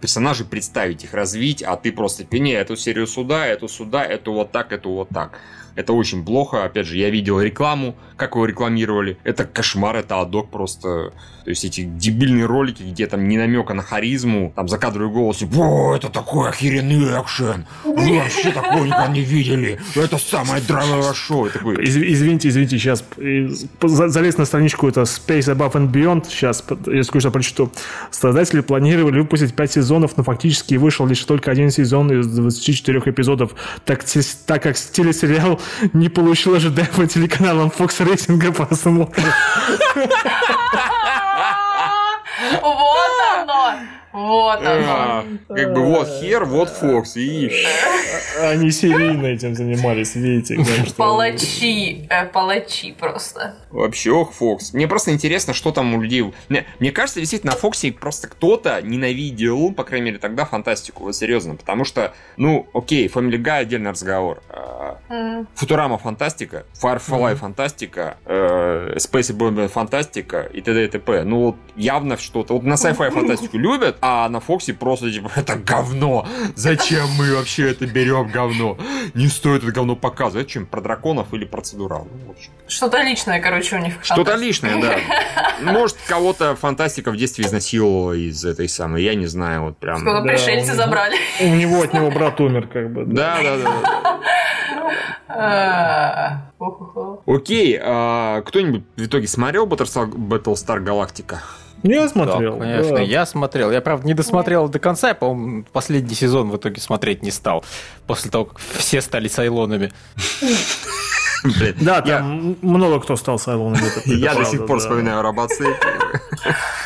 персонажей представить, их развить, а ты просто не, эту серию сюда, эту сюда, эту вот так, эту вот так. Это очень плохо. Опять же, я видел рекламу, как его рекламировали. Это кошмар, это адок просто. То есть эти дебильные ролики, где там не намека на харизму, там закадровый голос, о, это такой охеренный экшен, вы вообще такого никогда не видели, это самое драйвовое шоу. Такой... Из, извините, извините, сейчас залез на страничку, это Space Above and Beyond, сейчас я кое-что прочту. Создатели планировали выпустить 5 сезонов, но фактически вышел лишь только один сезон из 24 эпизодов, так, так как телесериал не получил ожидаемого телеканалом Fox рейтинга по просмотру. Вот оно! Вот оно. Как бы вот Хер, вот Фокс. И... Они серийно этим занимались, видите. Палачи. Э, палачи просто. Вообще, ох, Фокс. Мне просто интересно, что там у людей... Мне, мне кажется, действительно, на Фоксе просто кто-то ненавидел, по крайней мере, тогда фантастику. Вот серьезно. Потому что, ну, окей, Family Guy отдельный разговор. А, Футурама фантастика, Firefly фантастика, э, Space Bomb фантастика и т.д. и т.п. Ну, вот явно что-то... Вот на sci-fi фантастику любят, а на Фоксе просто, типа, это говно. Зачем мы вообще это берем, говно? Не стоит это говно показывать. Чем про драконов или процедурал? Ну, Что-то личное, короче, у них. Что-то личное, да. Может, кого-то фантастика в детстве изнасиловала из этой самой, я не знаю, вот прям. Сколько да, пришельцы забрали. У него от него брат умер, как бы. Да, да, да. А, Окей, а кто-нибудь в итоге смотрел Battlestar Galactica? Я смотрел. Да, конечно, да. я смотрел. Я, правда, не досмотрел до конца, я, по-моему, последний сезон в итоге смотреть не стал. После того, как все стали сайлонами. Да, там много кто стал сайлонами. Я до сих пор вспоминаю робоцепи.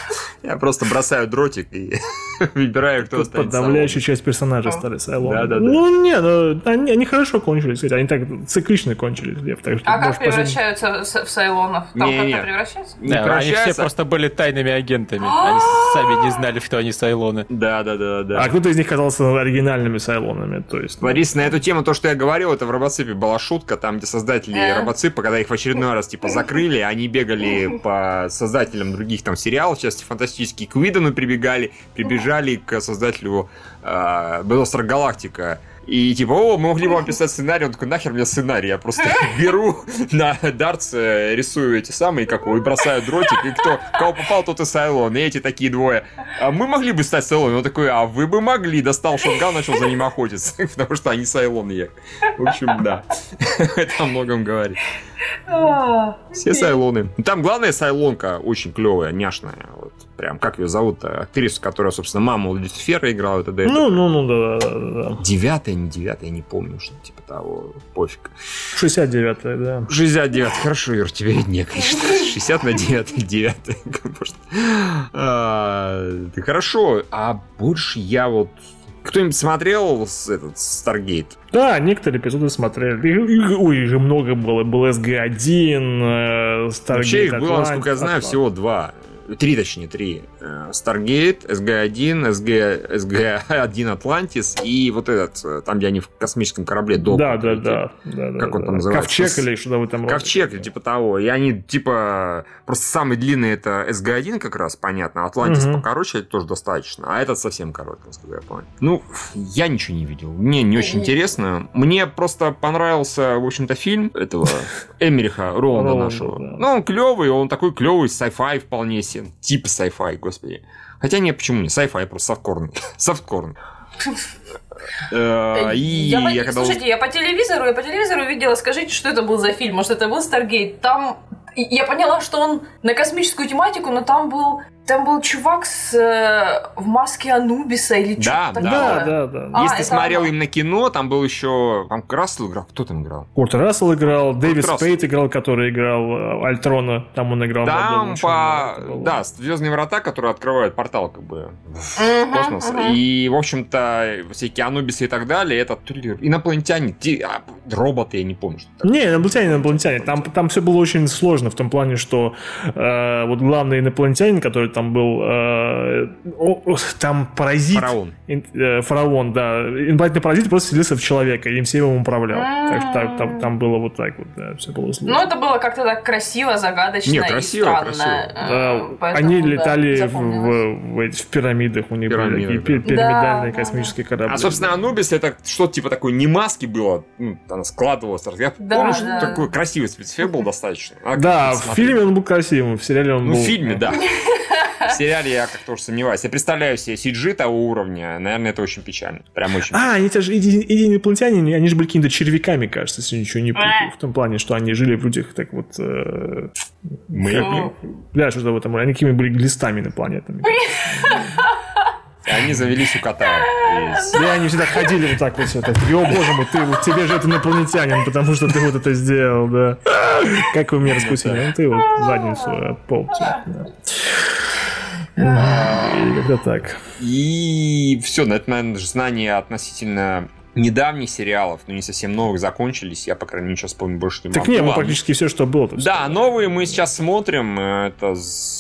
Я просто бросаю дротик и выбираю, кто останется. Подавляющая часть персонажей стали Сайлом. Да, да, да. Ну, не, ну, они, они хорошо кончились, кстати. Они так циклично кончились, Лев. Так что, а как превращаются в Сайлонов? Там не, как-то превращаются? Не, да, они все просто были тайными агентами. они сами не знали, что они Сайлоны. Да, да, да, да. А кто-то из них казался оригинальными Сайлонами. То есть, Борис, на эту тему, то, что я говорил, это в Робоципе была шутка, там, где создатели. Робоципа, когда их в очередной раз, типа, закрыли, они бегали по создателям других там сериалов, в частности, фантастические к Уидону прибегали, прибежали к создателю э, Battlestar Галактика и типа, о, мы могли бы вам писать сценарий. Он такой, нахер мне сценарий? Я просто беру на дартс, рисую эти самые, как его, и бросаю дротик. И кто, кого попал, тот и Сайлон. И эти такие двое. А мы могли бы стать Сайлон. Он такой, а вы бы могли. Достал шотган, начал за ним охотиться. Потому что они Сайлон я. В общем, да. Это о многом говорит. Все Сайлоны. Там главная Сайлонка очень клевая, няшная. Вот прям, как ее зовут, актрису, которая, собственно, маму Люцифера играла. Это, ну, ну, ну, да, да, да. Девятая, не девятая, не помню, что типа того, пофиг. 69-я, да. 69 хорошо, Юр, тебе виднее, конечно. 60 на 9 9 а, Ты хорошо, а больше я вот кто-нибудь смотрел этот Старгейт? Да, некоторые эпизоды смотрели. Ой, же много было. Был SG-1, Stargate Вообще их было, насколько я знаю, всего два. Три, точнее, три. Э, Stargate, SG-1, SG, SG-1 Atlantis и вот этот, э, там, где они в космическом корабле до. Да, да, да, да. Как он там называется? Ковчег или что-то в этом роде. Ковчег, или типа того. И они, типа, просто самый длинный это SG-1 как раз, понятно. Atlantis угу. покороче, это тоже достаточно. А этот совсем короткий, насколько я понял. Ну, я ничего не видел. Мне не очень интересно. Мне просто понравился, в общем-то, фильм этого Эмериха Роланда нашего. Ну, он клевый, он такой клевый, sci-fi вполне себе совсем. Типа sci-fi, господи. Хотя нет, почему не sci-fi, просто софткорн. софткорн. Э, и Слушайте, я по телевизору, я по телевизору видела, скажите, что это был за фильм? Может, это был Старгейт? Там я поняла, что он на космическую тематику, но там был там был чувак с, э, в маске Анубиса или да, что-то да, такое. Да, да, да. А, Если смотрел оно... именно кино, там был еще... Там Рассел играл. Кто там играл? Курт Рассел играл, Курт Дэвид Спейт играл, который играл э, Альтрона. Там он играл. Там по... Да, Звездные врата, которые открывают портал как бы в космос. Uh-huh. И, в общем-то, всякие Анубисы и так далее, это инопланетяне, а, роботы, я не помню. Что не, инопланетяне, инопланетяне. Там, там все было очень сложно в том плане, что э, вот главный инопланетянин, который там был э, о, там паразит. Фараон. Э, фараон, да. Инопланетный паразит просто селился в человека, и им всем им управлял. Так что там, там, там было вот так вот, да, все было сложно. Ну, это было как-то так красиво, загадочно Нет, красиво, и странно. Красиво. Да, поэтому, Они летали да, в, в, в, в пирамидах, у них Пирамиды, были такие да. пирамидальные да, космические да. корабли. А, собственно, Анубис это что-то типа такой не маски было, ну, она складывалась. Я да, помню, да. что такой красивый спецэффект был достаточно. А, да, в фильме он был красивым, в сериале он ну, был... в фильме, да. В сериале я как-то уже сомневаюсь. Я представляю себе CG того уровня. Наверное, это очень печально. Прям очень А, они же инопланетяне, они же были какими-то червяками, кажется, если ничего не путаю. В том плане, что они жили в людях так вот... Э, Мы? Да, что-то в этом. Они какими были глистами инопланетными. Они завелись у кота. И они всегда ходили вот так вот все. Так, О, боже мой, ты, вот, тебе же это инопланетянин, потому что ты вот это сделал, да. Как вы меня раскусили? Ну, ты вот задницу пол. Да. Как-то так. И все, это, наверное, знание относительно недавних сериалов, но не совсем новых, закончились. Я, по крайней мере, сейчас вспомнить больше не могу. Так нет, мы практически все, что было. Да, новые мы сейчас смотрим. Это,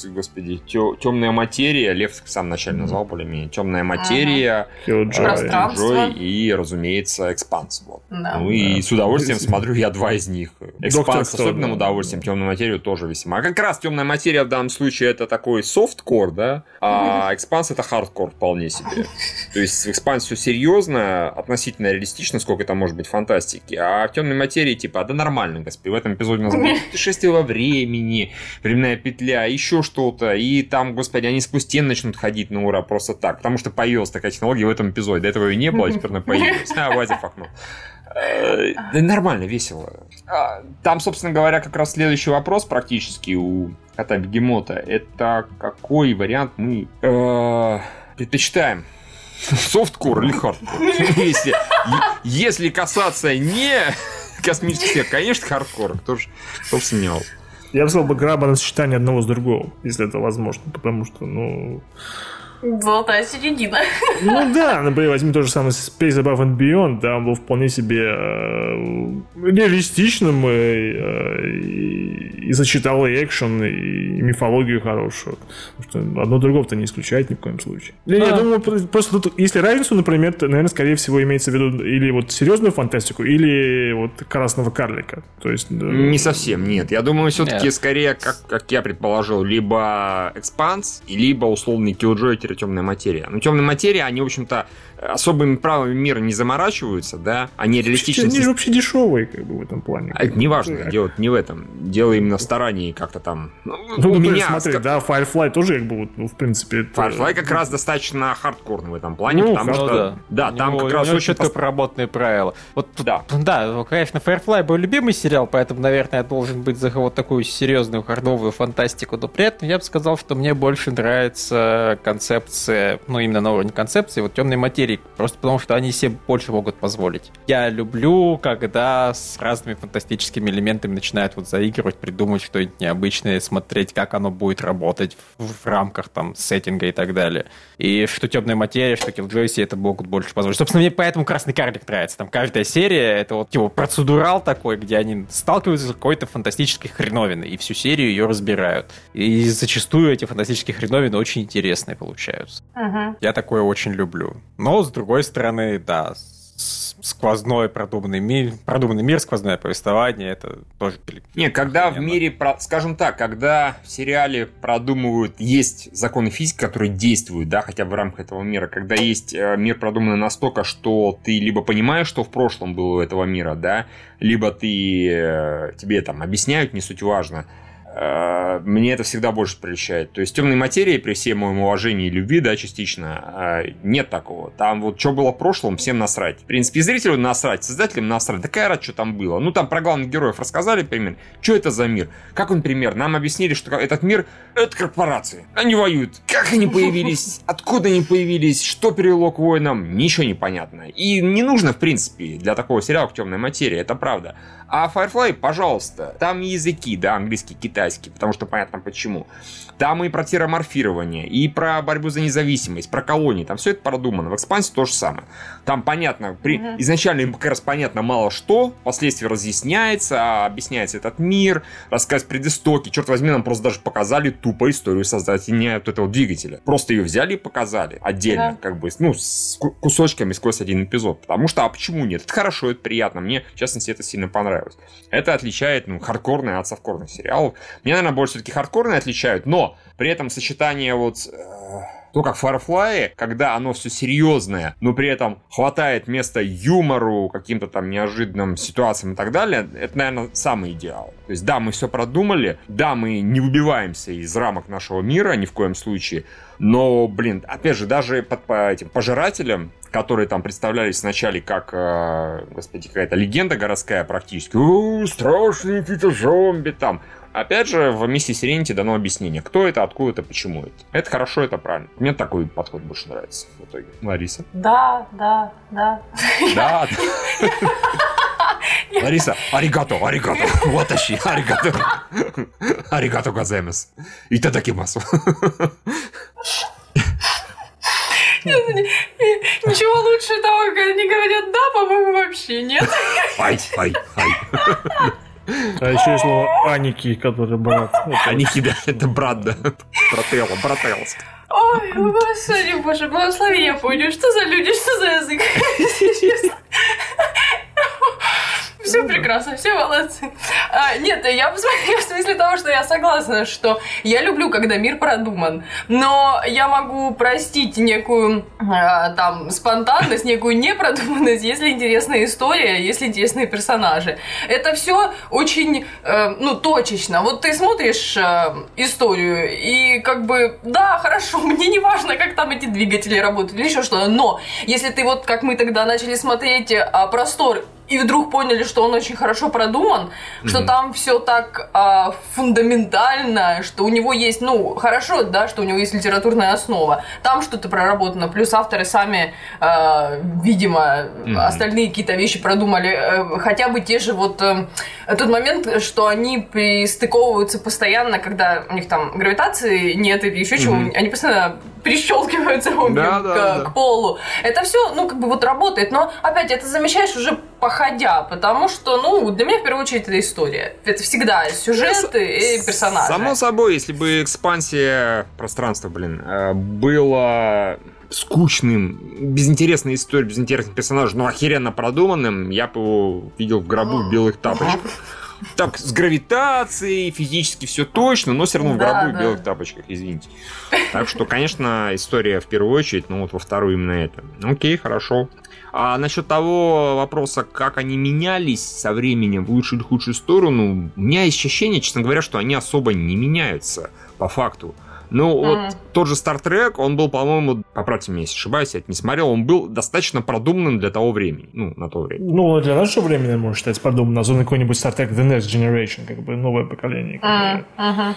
господи, темная материя. Лев сам вначале назвал более-менее. Темная материя, Джой и, разумеется, Expanse. Вот. Да. Ну и с удовольствием смотрю я два из них. Expanse с особенным удовольствием, темную материю тоже весьма. А как раз темная материя в данном случае это такой softcore, да, а Expanse это хардкор вполне себе. То есть в Expanse все серьезно, относительно относительно реалистично, сколько там может быть фантастики. А в темной материи, типа, а да нормально, господи, в этом эпизоде у нас будет путешествие во времени, временная петля, еще что-то. И там, господи, они сквозь стены начнут ходить на ура просто так. Потому что появилась такая технология в этом эпизоде. До этого ее не было, а теперь она появилась. А, Вазя факнул. Э, да нормально, весело. А, там, собственно говоря, как раз следующий вопрос практически у кота Бегемота. Это какой вариант мы э, предпочитаем? Софткор или хардкор? Если, если касаться не космических, конечно, хардкор. Кто же кто сомневался? Я бы сказал бы граба на сочетание одного с другого, если это возможно, потому что, ну, Золотая середина. Ну да, например, возьми то же самое Space Above and Beyond, да, он был вполне себе э, реалистичным и, э, и, и сочетал и экшен, и, мифологию хорошую. Потому что одно другого-то не исключает ни в коем случае. Я, а. я думаю, просто тут, если разницу, например, то, наверное, скорее всего, имеется в виду или вот серьезную фантастику, или вот красного карлика. То есть... Не совсем, нет. Я думаю, все-таки скорее, как, как я предположил, либо Экспанс, либо условный Killjoy темная материя. Но темная материя, они, в общем-то, особыми правами мира не заморачиваются, да, они реалистичны. Они же вообще дешевые, как бы, в этом плане. А это не важно, да. дело не в этом. Дело именно в старании как-то там. Ну, ну у меня... смотри, как... да, Firefly тоже, как бы, ну, в принципе... Это... Firefly как раз достаточно хардкорный в этом плане, ну, потому что... Да, да там него, как раз очень четко пост... проработанные правила. Вот, да. Да, ну, конечно, Firefly был любимый сериал, поэтому, наверное, я должен быть за вот такую серьезную хардовую фантастику, но при этом я бы сказал, что мне больше нравится концепция, ну, именно на уровне концепции, вот темной материи серий, просто потому что они себе больше могут позволить. Я люблю, когда с разными фантастическими элементами начинают вот заигрывать, придумывать что-нибудь необычное, смотреть, как оно будет работать в, в рамках там сеттинга и так далее. И что темная материя, что Killjoy это могут больше позволить. Собственно, мне поэтому Красный Карлик нравится. Там каждая серия это вот типа процедурал такой, где они сталкиваются с какой-то фантастической хреновиной, и всю серию ее разбирают. И зачастую эти фантастические хреновины очень интересные получаются. Uh-huh. Я такое очень люблю. Но с другой стороны, да, сквозной продуманный мир, продуманный мир, сквозное повествование, это тоже... Не, когда в мире, скажем так, когда в сериале продумывают, есть законы физики, которые действуют, да, хотя бы в рамках этого мира, когда есть э, мир продуманный настолько, что ты либо понимаешь, что в прошлом было у этого мира, да, либо ты, э, тебе там объясняют, не суть важно, мне это всегда больше прельщает. То есть темной материи, при всем моем уважении и любви, да, частично, э, нет такого. Там вот что было в прошлом, всем насрать. В принципе, зрителю насрать, создателям насрать. Да какая рад, что там было. Ну, там про главных героев рассказали пример. Что это за мир? Как он пример? Нам объяснили, что этот мир — это корпорации. Они воюют. Как они появились? Откуда они появились? Что привело к войнам? Ничего не понятно. И не нужно, в принципе, для такого сериала «Темная материя», это правда. А Firefly, пожалуйста, там языки, да, английский, китайский, потому что понятно почему. Там и про терраморфирование, и про борьбу за независимость, про колонии, там все это продумано. В экспансии то же самое. Там понятно, при... угу. изначально им как раз понятно мало что, впоследствии разъясняется, а объясняется этот мир, рассказ предыстоки. Черт возьми, нам просто даже показали тупо историю создания вот этого двигателя. Просто ее взяли и показали отдельно, да. как бы, ну, с кусочками сквозь один эпизод. Потому что, а почему нет? Это хорошо, это приятно. Мне, в частности, это сильно понравилось. Это отличает, ну, хардкорные от софткорных сериалов. Мне, наверное, больше все-таки хардкорные отличают, но при этом сочетание вот э, то, как Firefly, когда оно все серьезное, но при этом хватает места юмору, каким-то там неожиданным ситуациям и так далее, это, наверное, самый идеал. То есть, да, мы все продумали, да, мы не выбиваемся из рамок нашего мира ни в коем случае, но, блин, опять же, даже под по этим пожирателям, которые там представлялись вначале как, э, господи, какая-то легенда городская практически, страшные какие-то зомби там, Опять же, в миссии Serenity дано объяснение, кто это, откуда это, почему это. Это хорошо, это правильно. Мне такой подход больше нравится в итоге. Лариса? Да, да, да. Да. Лариса, аригато, аригато, ваташи, аригато. Аригато газемес. И тадакимасу. Ничего лучше того, когда они говорят «да», по-моему, вообще нет. Ай, ай, ай. А еще есть слово Аники, который брат. Аники, да, это брат, да. Брателло, брателлск. Ой, господи, боже, благослови, я понял, что за люди, что за язык. Все прекрасно, все молодцы. А, нет, я в смысле того, что я согласна, что я люблю, когда мир продуман, но я могу простить некую а, там спонтанность, некую непродуманность, если интересная история, если интересные персонажи. Это все очень, э, ну, точечно. Вот ты смотришь э, историю, и как бы, да, хорошо, мне не важно, как там эти двигатели работают или еще что-то, но если ты вот, как мы тогда начали смотреть э, «Простор», и вдруг поняли, что он очень хорошо продуман, mm-hmm. что там все так а, фундаментально, что у него есть, ну, хорошо, да, что у него есть литературная основа, там что-то проработано, плюс авторы сами, а, видимо, mm-hmm. остальные какие-то вещи продумали, а, хотя бы те же вот а, тот момент, что они пристыковываются постоянно, когда у них там гравитации нет или еще mm-hmm. чего, они постоянно прищелкиваются да, к, да, к полу. Это все, ну, как бы вот работает, но опять это замечаешь уже походя, потому что, ну, для меня в первую очередь это история. Это всегда сюжеты и персонажи. Само собой, если бы экспансия пространства, блин, э, была скучным, безинтересной историей, безинтересным персонажем, но охеренно продуманным, я бы его видел в гробу в белых тапочках. Так, с гравитацией, физически все точно, но все равно в гробу да, в белых тапочках, извините. Так что, конечно, история в первую очередь, но вот во вторую именно это. Окей, хорошо. А насчет того вопроса, как они менялись со временем в лучшую или худшую сторону, у меня есть ощущение, честно говоря, что они особо не меняются по факту. Ну, mm-hmm. вот тот же Star Trek, он был, по-моему, поправьте меня, если ошибаюсь, я это не смотрел, он был достаточно продуманным для того времени, ну, на то время. Ну, для нашего времени, можно считать, продуманным, особенно какой-нибудь Star Trek The Next Generation, как бы новое поколение. Mm-hmm. Uh-huh.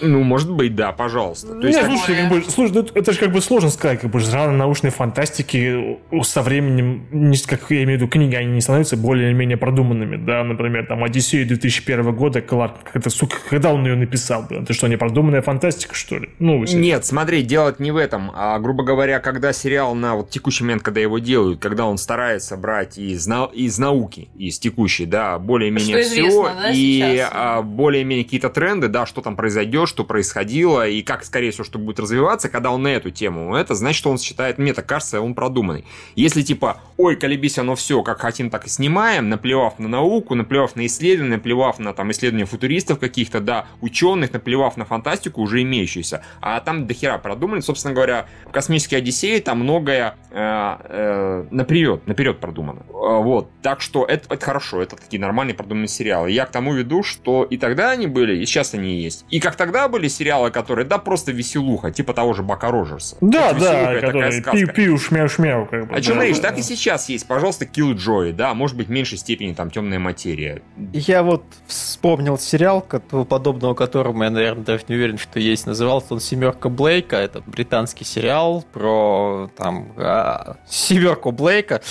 Ну, может быть, да, пожалуйста. То есть, Нет, слушай, как бы, слушай, ну, это же как бы сложно сказать, как бы жанр научной фантастики со временем, не, как я имею в виду книги, они не становятся более-менее продуманными, да, например, там, Одиссею 2001 года, Кларк, это, сука, когда он ее написал, блин, это что, не продуманная фантастика, что ли? Ну, Нет, смотри, делать не в этом, а, грубо говоря, когда сериал на вот текущий момент, когда его делают, когда он старается брать из, на, из науки, из текущей, да, более-менее все, да, и а, более-менее какие-то тренды, да, что там произойдет, что происходило и как, скорее всего, что будет развиваться, когда он на эту тему, это значит, что он считает, мне так кажется, он продуманный. Если типа, ой, колебись оно все, как хотим, так и снимаем, наплевав на науку, наплевав на исследования, наплевав на там исследования футуристов каких-то, да, ученых, наплевав на фантастику уже имеющуюся. А там дохера продумали, собственно говоря, в «Космической Одиссее» там многое э, э, наперед, наперед продумано. Э, вот, так что это, это хорошо, это такие нормальные продуманные сериалы. Я к тому веду, что и тогда они были, и сейчас они есть. И как тогда всегда были сериалы, которые, да, просто веселуха, типа того же Бака Роджерса. Да, да, которые пиу-пиу, шмяу-шмяу. Как бы, чем да, речь? Да. Так и сейчас есть. Пожалуйста, Kill Joy, да, может быть, в меньшей степени там темная материя. Я вот вспомнил сериал, подобного которому я, наверное, даже не уверен, что есть. Назывался он «Семерка Блейка». Это британский сериал про там а, семерку Блейка.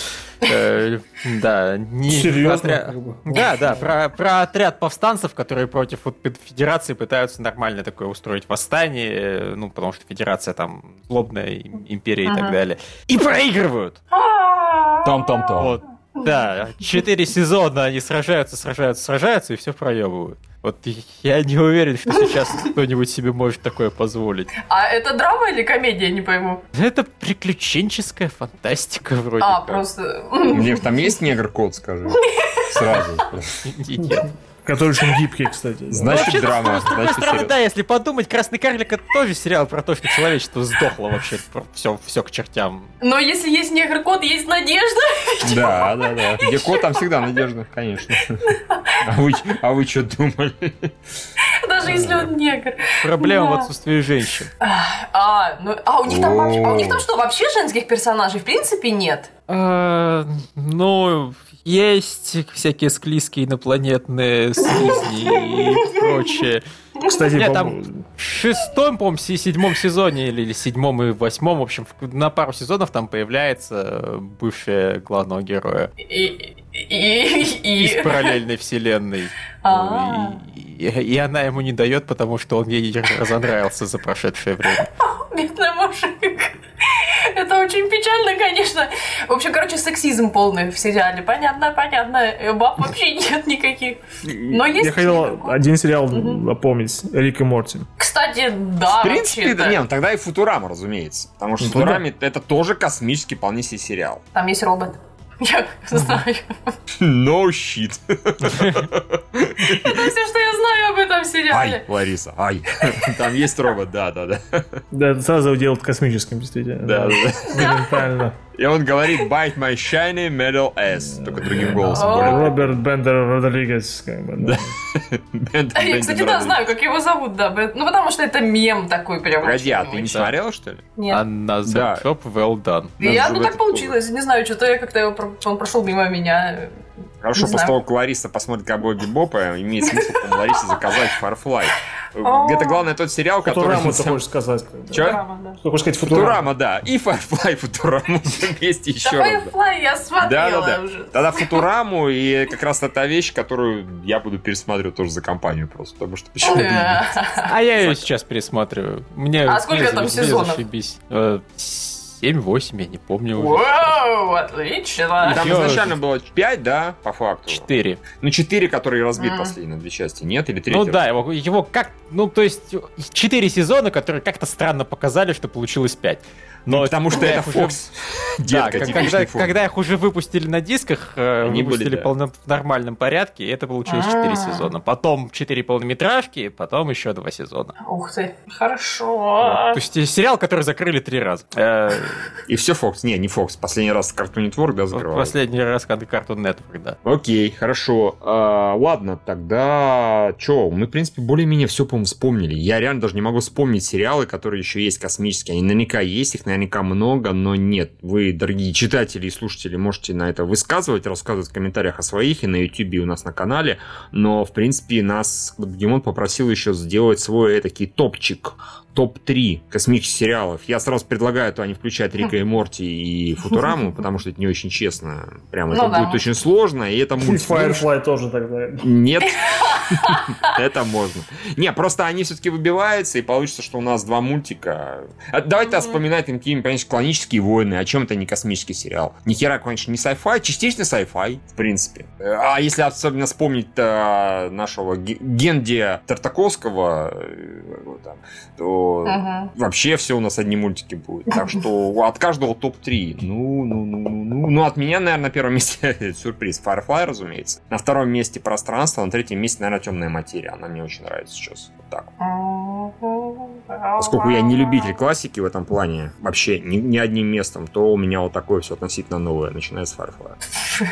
Э, да, не Серьезно? Да, да, про, про отряд повстанцев, которые против Федерации пытаются нормально такое устроить восстание, ну, потому что Федерация там злобная империя и так далее. И проигрывают! Там-там-там. Вот. Да, четыре сезона они сражаются, сражаются, сражаются и все проебывают. Вот я не уверен, что сейчас кто-нибудь себе может такое позволить. А это драма или комедия, не пойму? Это приключенческая фантастика вроде А, как. просто... Мне там есть негр-код, скажи? Сразу. Нет. Который очень гибкий, кстати. Значит, ну, драма. С другой стороны, да, если подумать, «Красный карлик» это тоже сериал про то, что человечество сдохло вообще. Все, все к чертям. Но если есть негр-кот, есть надежда. Да, да, да. Где кот, там всегда надежда, конечно. А вы, а вы что думали? Даже если он негр. Проблема в отсутствии женщин. А, ну, а у них там вообще, а у них там что, вообще женских персонажей в принципе нет? А, ну, есть всякие склизкие инопланетные слизни и прочее. Кстати, Нет, там в шестом, по-моему, седьмом сезоне или, или седьмом и восьмом, в общем, на пару сезонов там появляется бывшая главного героя. И, И, и... Из параллельной вселенной. А. И, и, и она ему не дает, потому что он ей разонравился за прошедшее время. Бедный мужик. Это очень печально, конечно. В общем, короче, сексизм полный в сериале. Понятно, понятно. Баб вообще нет никаких. Но есть... Я хотел один сериал напомнить. Рик и Морти. Кстати, да, В принципе, да, не, ну тогда и Футурама, разумеется. Потому что Ну, Футураме это тоже космический вполне себе сериал. Там есть робот. Я знаю. No shit. Это все, что я знаю об этом Ай, сериале. Лариса, ай. Там есть робот, да, да, да. Да, это сразу делают космическим, действительно. Да, да, да. Моментально. И он говорит bite my shiny metal ass. Только другим голосом. Более Роберт Бендер Родригес, как бы, да. Бен- А Я, кстати, да, знаю, как его зовут, да. Ну, потому что это мем такой прям. Погоди, а ты не очень. смотрела, что ли? Нет. Another Да. job well done. Я, ну так получилось, не знаю, что-то я как-то его, он прошел мимо меня. Хорошо, после того, как Лариса посмотрит Ковбой Бибопа, имеет смысл Ларисе заказать Firefly. О. Это главное тот сериал, который... Футураму ты хочешь сказать. Что хочешь сказать Футурама? Футурама, да. И Firefly, Футураму вместе еще раз. Firefly я смотрела да, да. уже. Тогда Футураму и как раз это та вещь, которую я буду пересматривать тоже за компанию просто, потому что почему А я ее сейчас пересматриваю. Мне, А сколько там сезонов? Зашибись. Э, 7-8, я не помню уже. Вау, отлично. Там изначально было 5, да, по факту. 4. Ну, 4, которые разбит Мгм. последние на две части, нет? Или 3? Ну да, его, его как... Ну, то есть, 4 сезона, которые как-то странно показали, что получилось 5. Но Потому что это Fox. Детка, как- типичный когда, их уже выпустили на дисках, э, Они выпустили были, да. полно- в нормальном порядке, и это получилось 4 А. сезона. Потом 4 полнометражки, потом еще 2 сезона. Ух ты, хорошо. То есть э, сериал, который закрыли три раза. Э, И все Fox. Не, не Fox. Последний раз Cartoon Network, да, закрывал. Последний раз когда Cartoon Network, да. Окей, хорошо. А, ладно, тогда что? Мы, в принципе, более-менее все, по-моему, вспомнили. Я реально даже не могу вспомнить сериалы, которые еще есть космические. Они наверняка есть, их наверняка много, но нет. Вы, дорогие читатели и слушатели, можете на это высказывать, рассказывать в комментариях о своих и на YouTube, и у нас на канале. Но, в принципе, нас Димон попросил еще сделать свой такой топчик топ-3 космических сериалов. Я сразу предлагаю то не включать Рика и Морти и Футураму, потому что это не очень честно. Прям это Ну да. будет очень сложно, и это мультфильм. Firefly тоже тогда. Нет, это можно. Не, просто они все-таки выбиваются, и получится, что у нас два мультика. А Давайте вспоминать им какие-нибудь, конечно, клонические войны, о чем это не космический сериал. Ни хера, конечно, не sci-fi, частично sci-fi, в принципе. А если особенно вспомнить э, нашего Ге- Гендия Тартаковского, э, там, то Мгм. вообще все у нас одни мультики будут. Так что от каждого топ-3. Ну, ну, ну, ну, ну. Ну, от меня, наверное, на первом месте сюрприз. Firefly, разумеется. На втором месте пространство, на третьем месте, наверное, темная материя. Она мне очень нравится сейчас. Так. Поскольку я не любитель классики в этом плане, вообще ни, ни одним местом, то у меня вот такое все относительно новое, начиная с Firefly.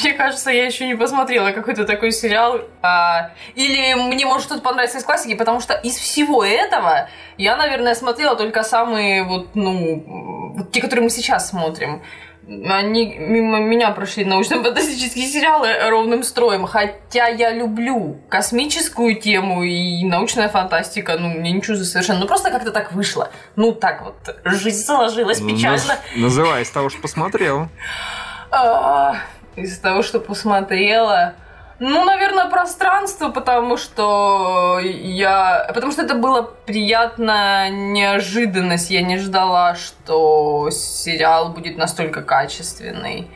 Мне кажется, я еще не посмотрела какой-то такой сериал. А, или мне может что-то понравится из классики, потому что из всего этого я, наверное, смотрела только самые вот, ну, вот те, которые мы сейчас смотрим. Они мимо меня прошли научно-фантастические сериалы ровным строем, хотя я люблю космическую тему и научная фантастика, ну, мне ничего за совершенно, ну, просто как-то так вышло. Ну, так вот, жизнь сложилась печально. Называй из того, что посмотрел. А, Из того, что посмотрела. Ну, наверное, пространство, потому что я... Потому что это была приятная неожиданность. Я не ждала, что сериал будет настолько качественный.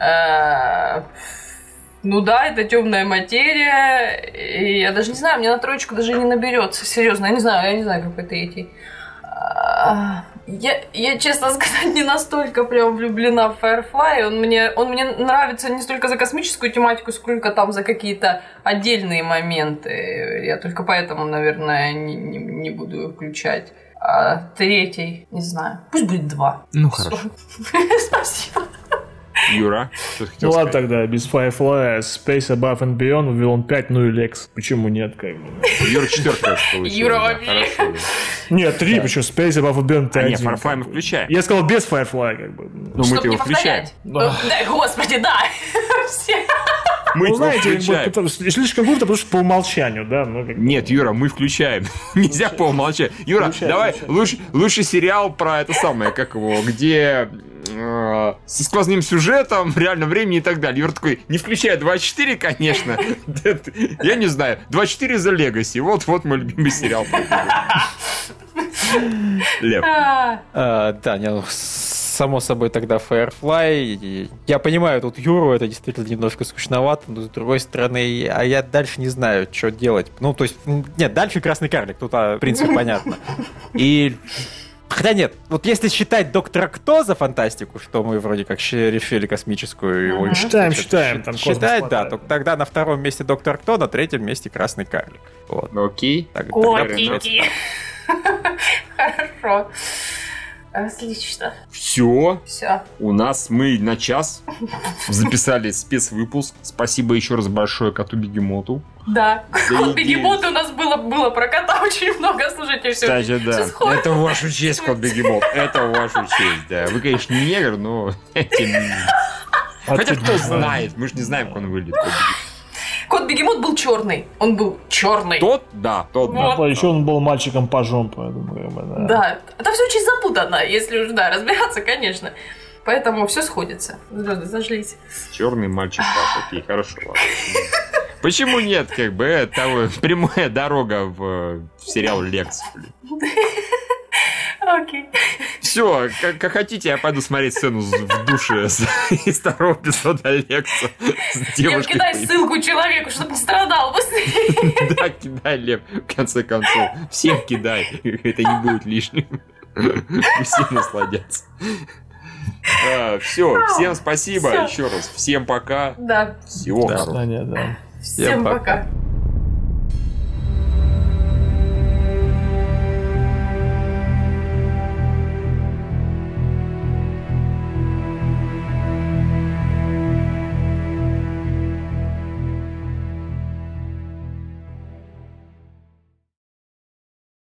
Э, Ну да, это темная материя. И я даже не знаю, мне на троечку даже не наберется. Серьезно, я не знаю, я не знаю, какой третий. А, Я, я, честно сказать, не настолько прям влюблена в Firefly. Он мне, он мне нравится не столько за космическую тематику, сколько там за какие-то отдельные моменты. Я только поэтому, наверное, не, не, не буду включать. А третий, не знаю. Пусть будет два. Ну, хорошо. Спасибо. Юра, что ты хотел Ну ладно тогда, без Firefly, Space Above and Beyond, Вавилон 5, ну и Lex. Почему нет, как бы? Юра четверка получил. Юра вообще. Нет, три, почему Space Above and Beyond А ты нет, Firefly мы включаем. Я сказал без Firefly, как бы. Ну, Чтоб его включаем. Ну, Да, господи, да. Все. Мы Ну, знаете, включаем. слишком круто, потому что по умолчанию, да? Ну, как. Нет, Юра, мы включаем. Нельзя по умолчанию. Юра, Включай, давай включай. лучше, лучше сериал про это самое, как его, где э, со сквозным сюжетом, в реальном времени и так далее. Юр такой, не включая 24, конечно. Я не знаю. 24 за Legacy. Вот-вот мой любимый сериал. Лев. А, да, не, ну, само собой тогда Firefly. Я понимаю, тут Юру это действительно немножко скучновато, но с другой стороны, а я дальше не знаю, что делать. Ну, то есть, нет, дальше Красный Карлик, тут, а, в принципе, понятно. И Хотя нет, вот если считать Доктора Кто за фантастику, что мы вроде как решили космическую его... Считаем, считаем. Там считать, да, то тогда на втором месте Доктор Кто, на третьем месте Красный Карлик. Вот. Ну, окей. Так, Котики. Хорошо. Отлично. Все. Все. У нас мы на час записали спецвыпуск. Спасибо еще раз большое коту Бегемоту. Да, кот Бегемот у нас было, было про кота очень много, слушайте, все. Кстати, да. Это вашу честь, кот Бегемот. Это вашу честь, да. Вы, конечно, не негр, но... Хотя кто знает, мы же не знаем, как он выглядит. Кот Бегемот был черный. Он был черный. Тот, да, тот, вот. да. Еще он был мальчиком-пажом, поэтому, да. Да, это все очень запутанно, если уж, да, разбираться, конечно. Поэтому все сходится. Звезды сошлись. Черный мальчик паш, окей, хорошо, ладно. Почему нет, как бы, это прямая дорога в, в сериал Лекс. Окей. Все, как, как хотите, я пойду смотреть сцену в душе из второго эпизода Лекса с девушкой. кидай ссылку человеку, чтобы не страдал быстрее. Да, кидай, Лев, в конце концов. Всем кидай, это не будет лишним. Все насладятся. А, все, всем спасибо все. еще раз. Всем пока. Да. Всего Всем пока. пока.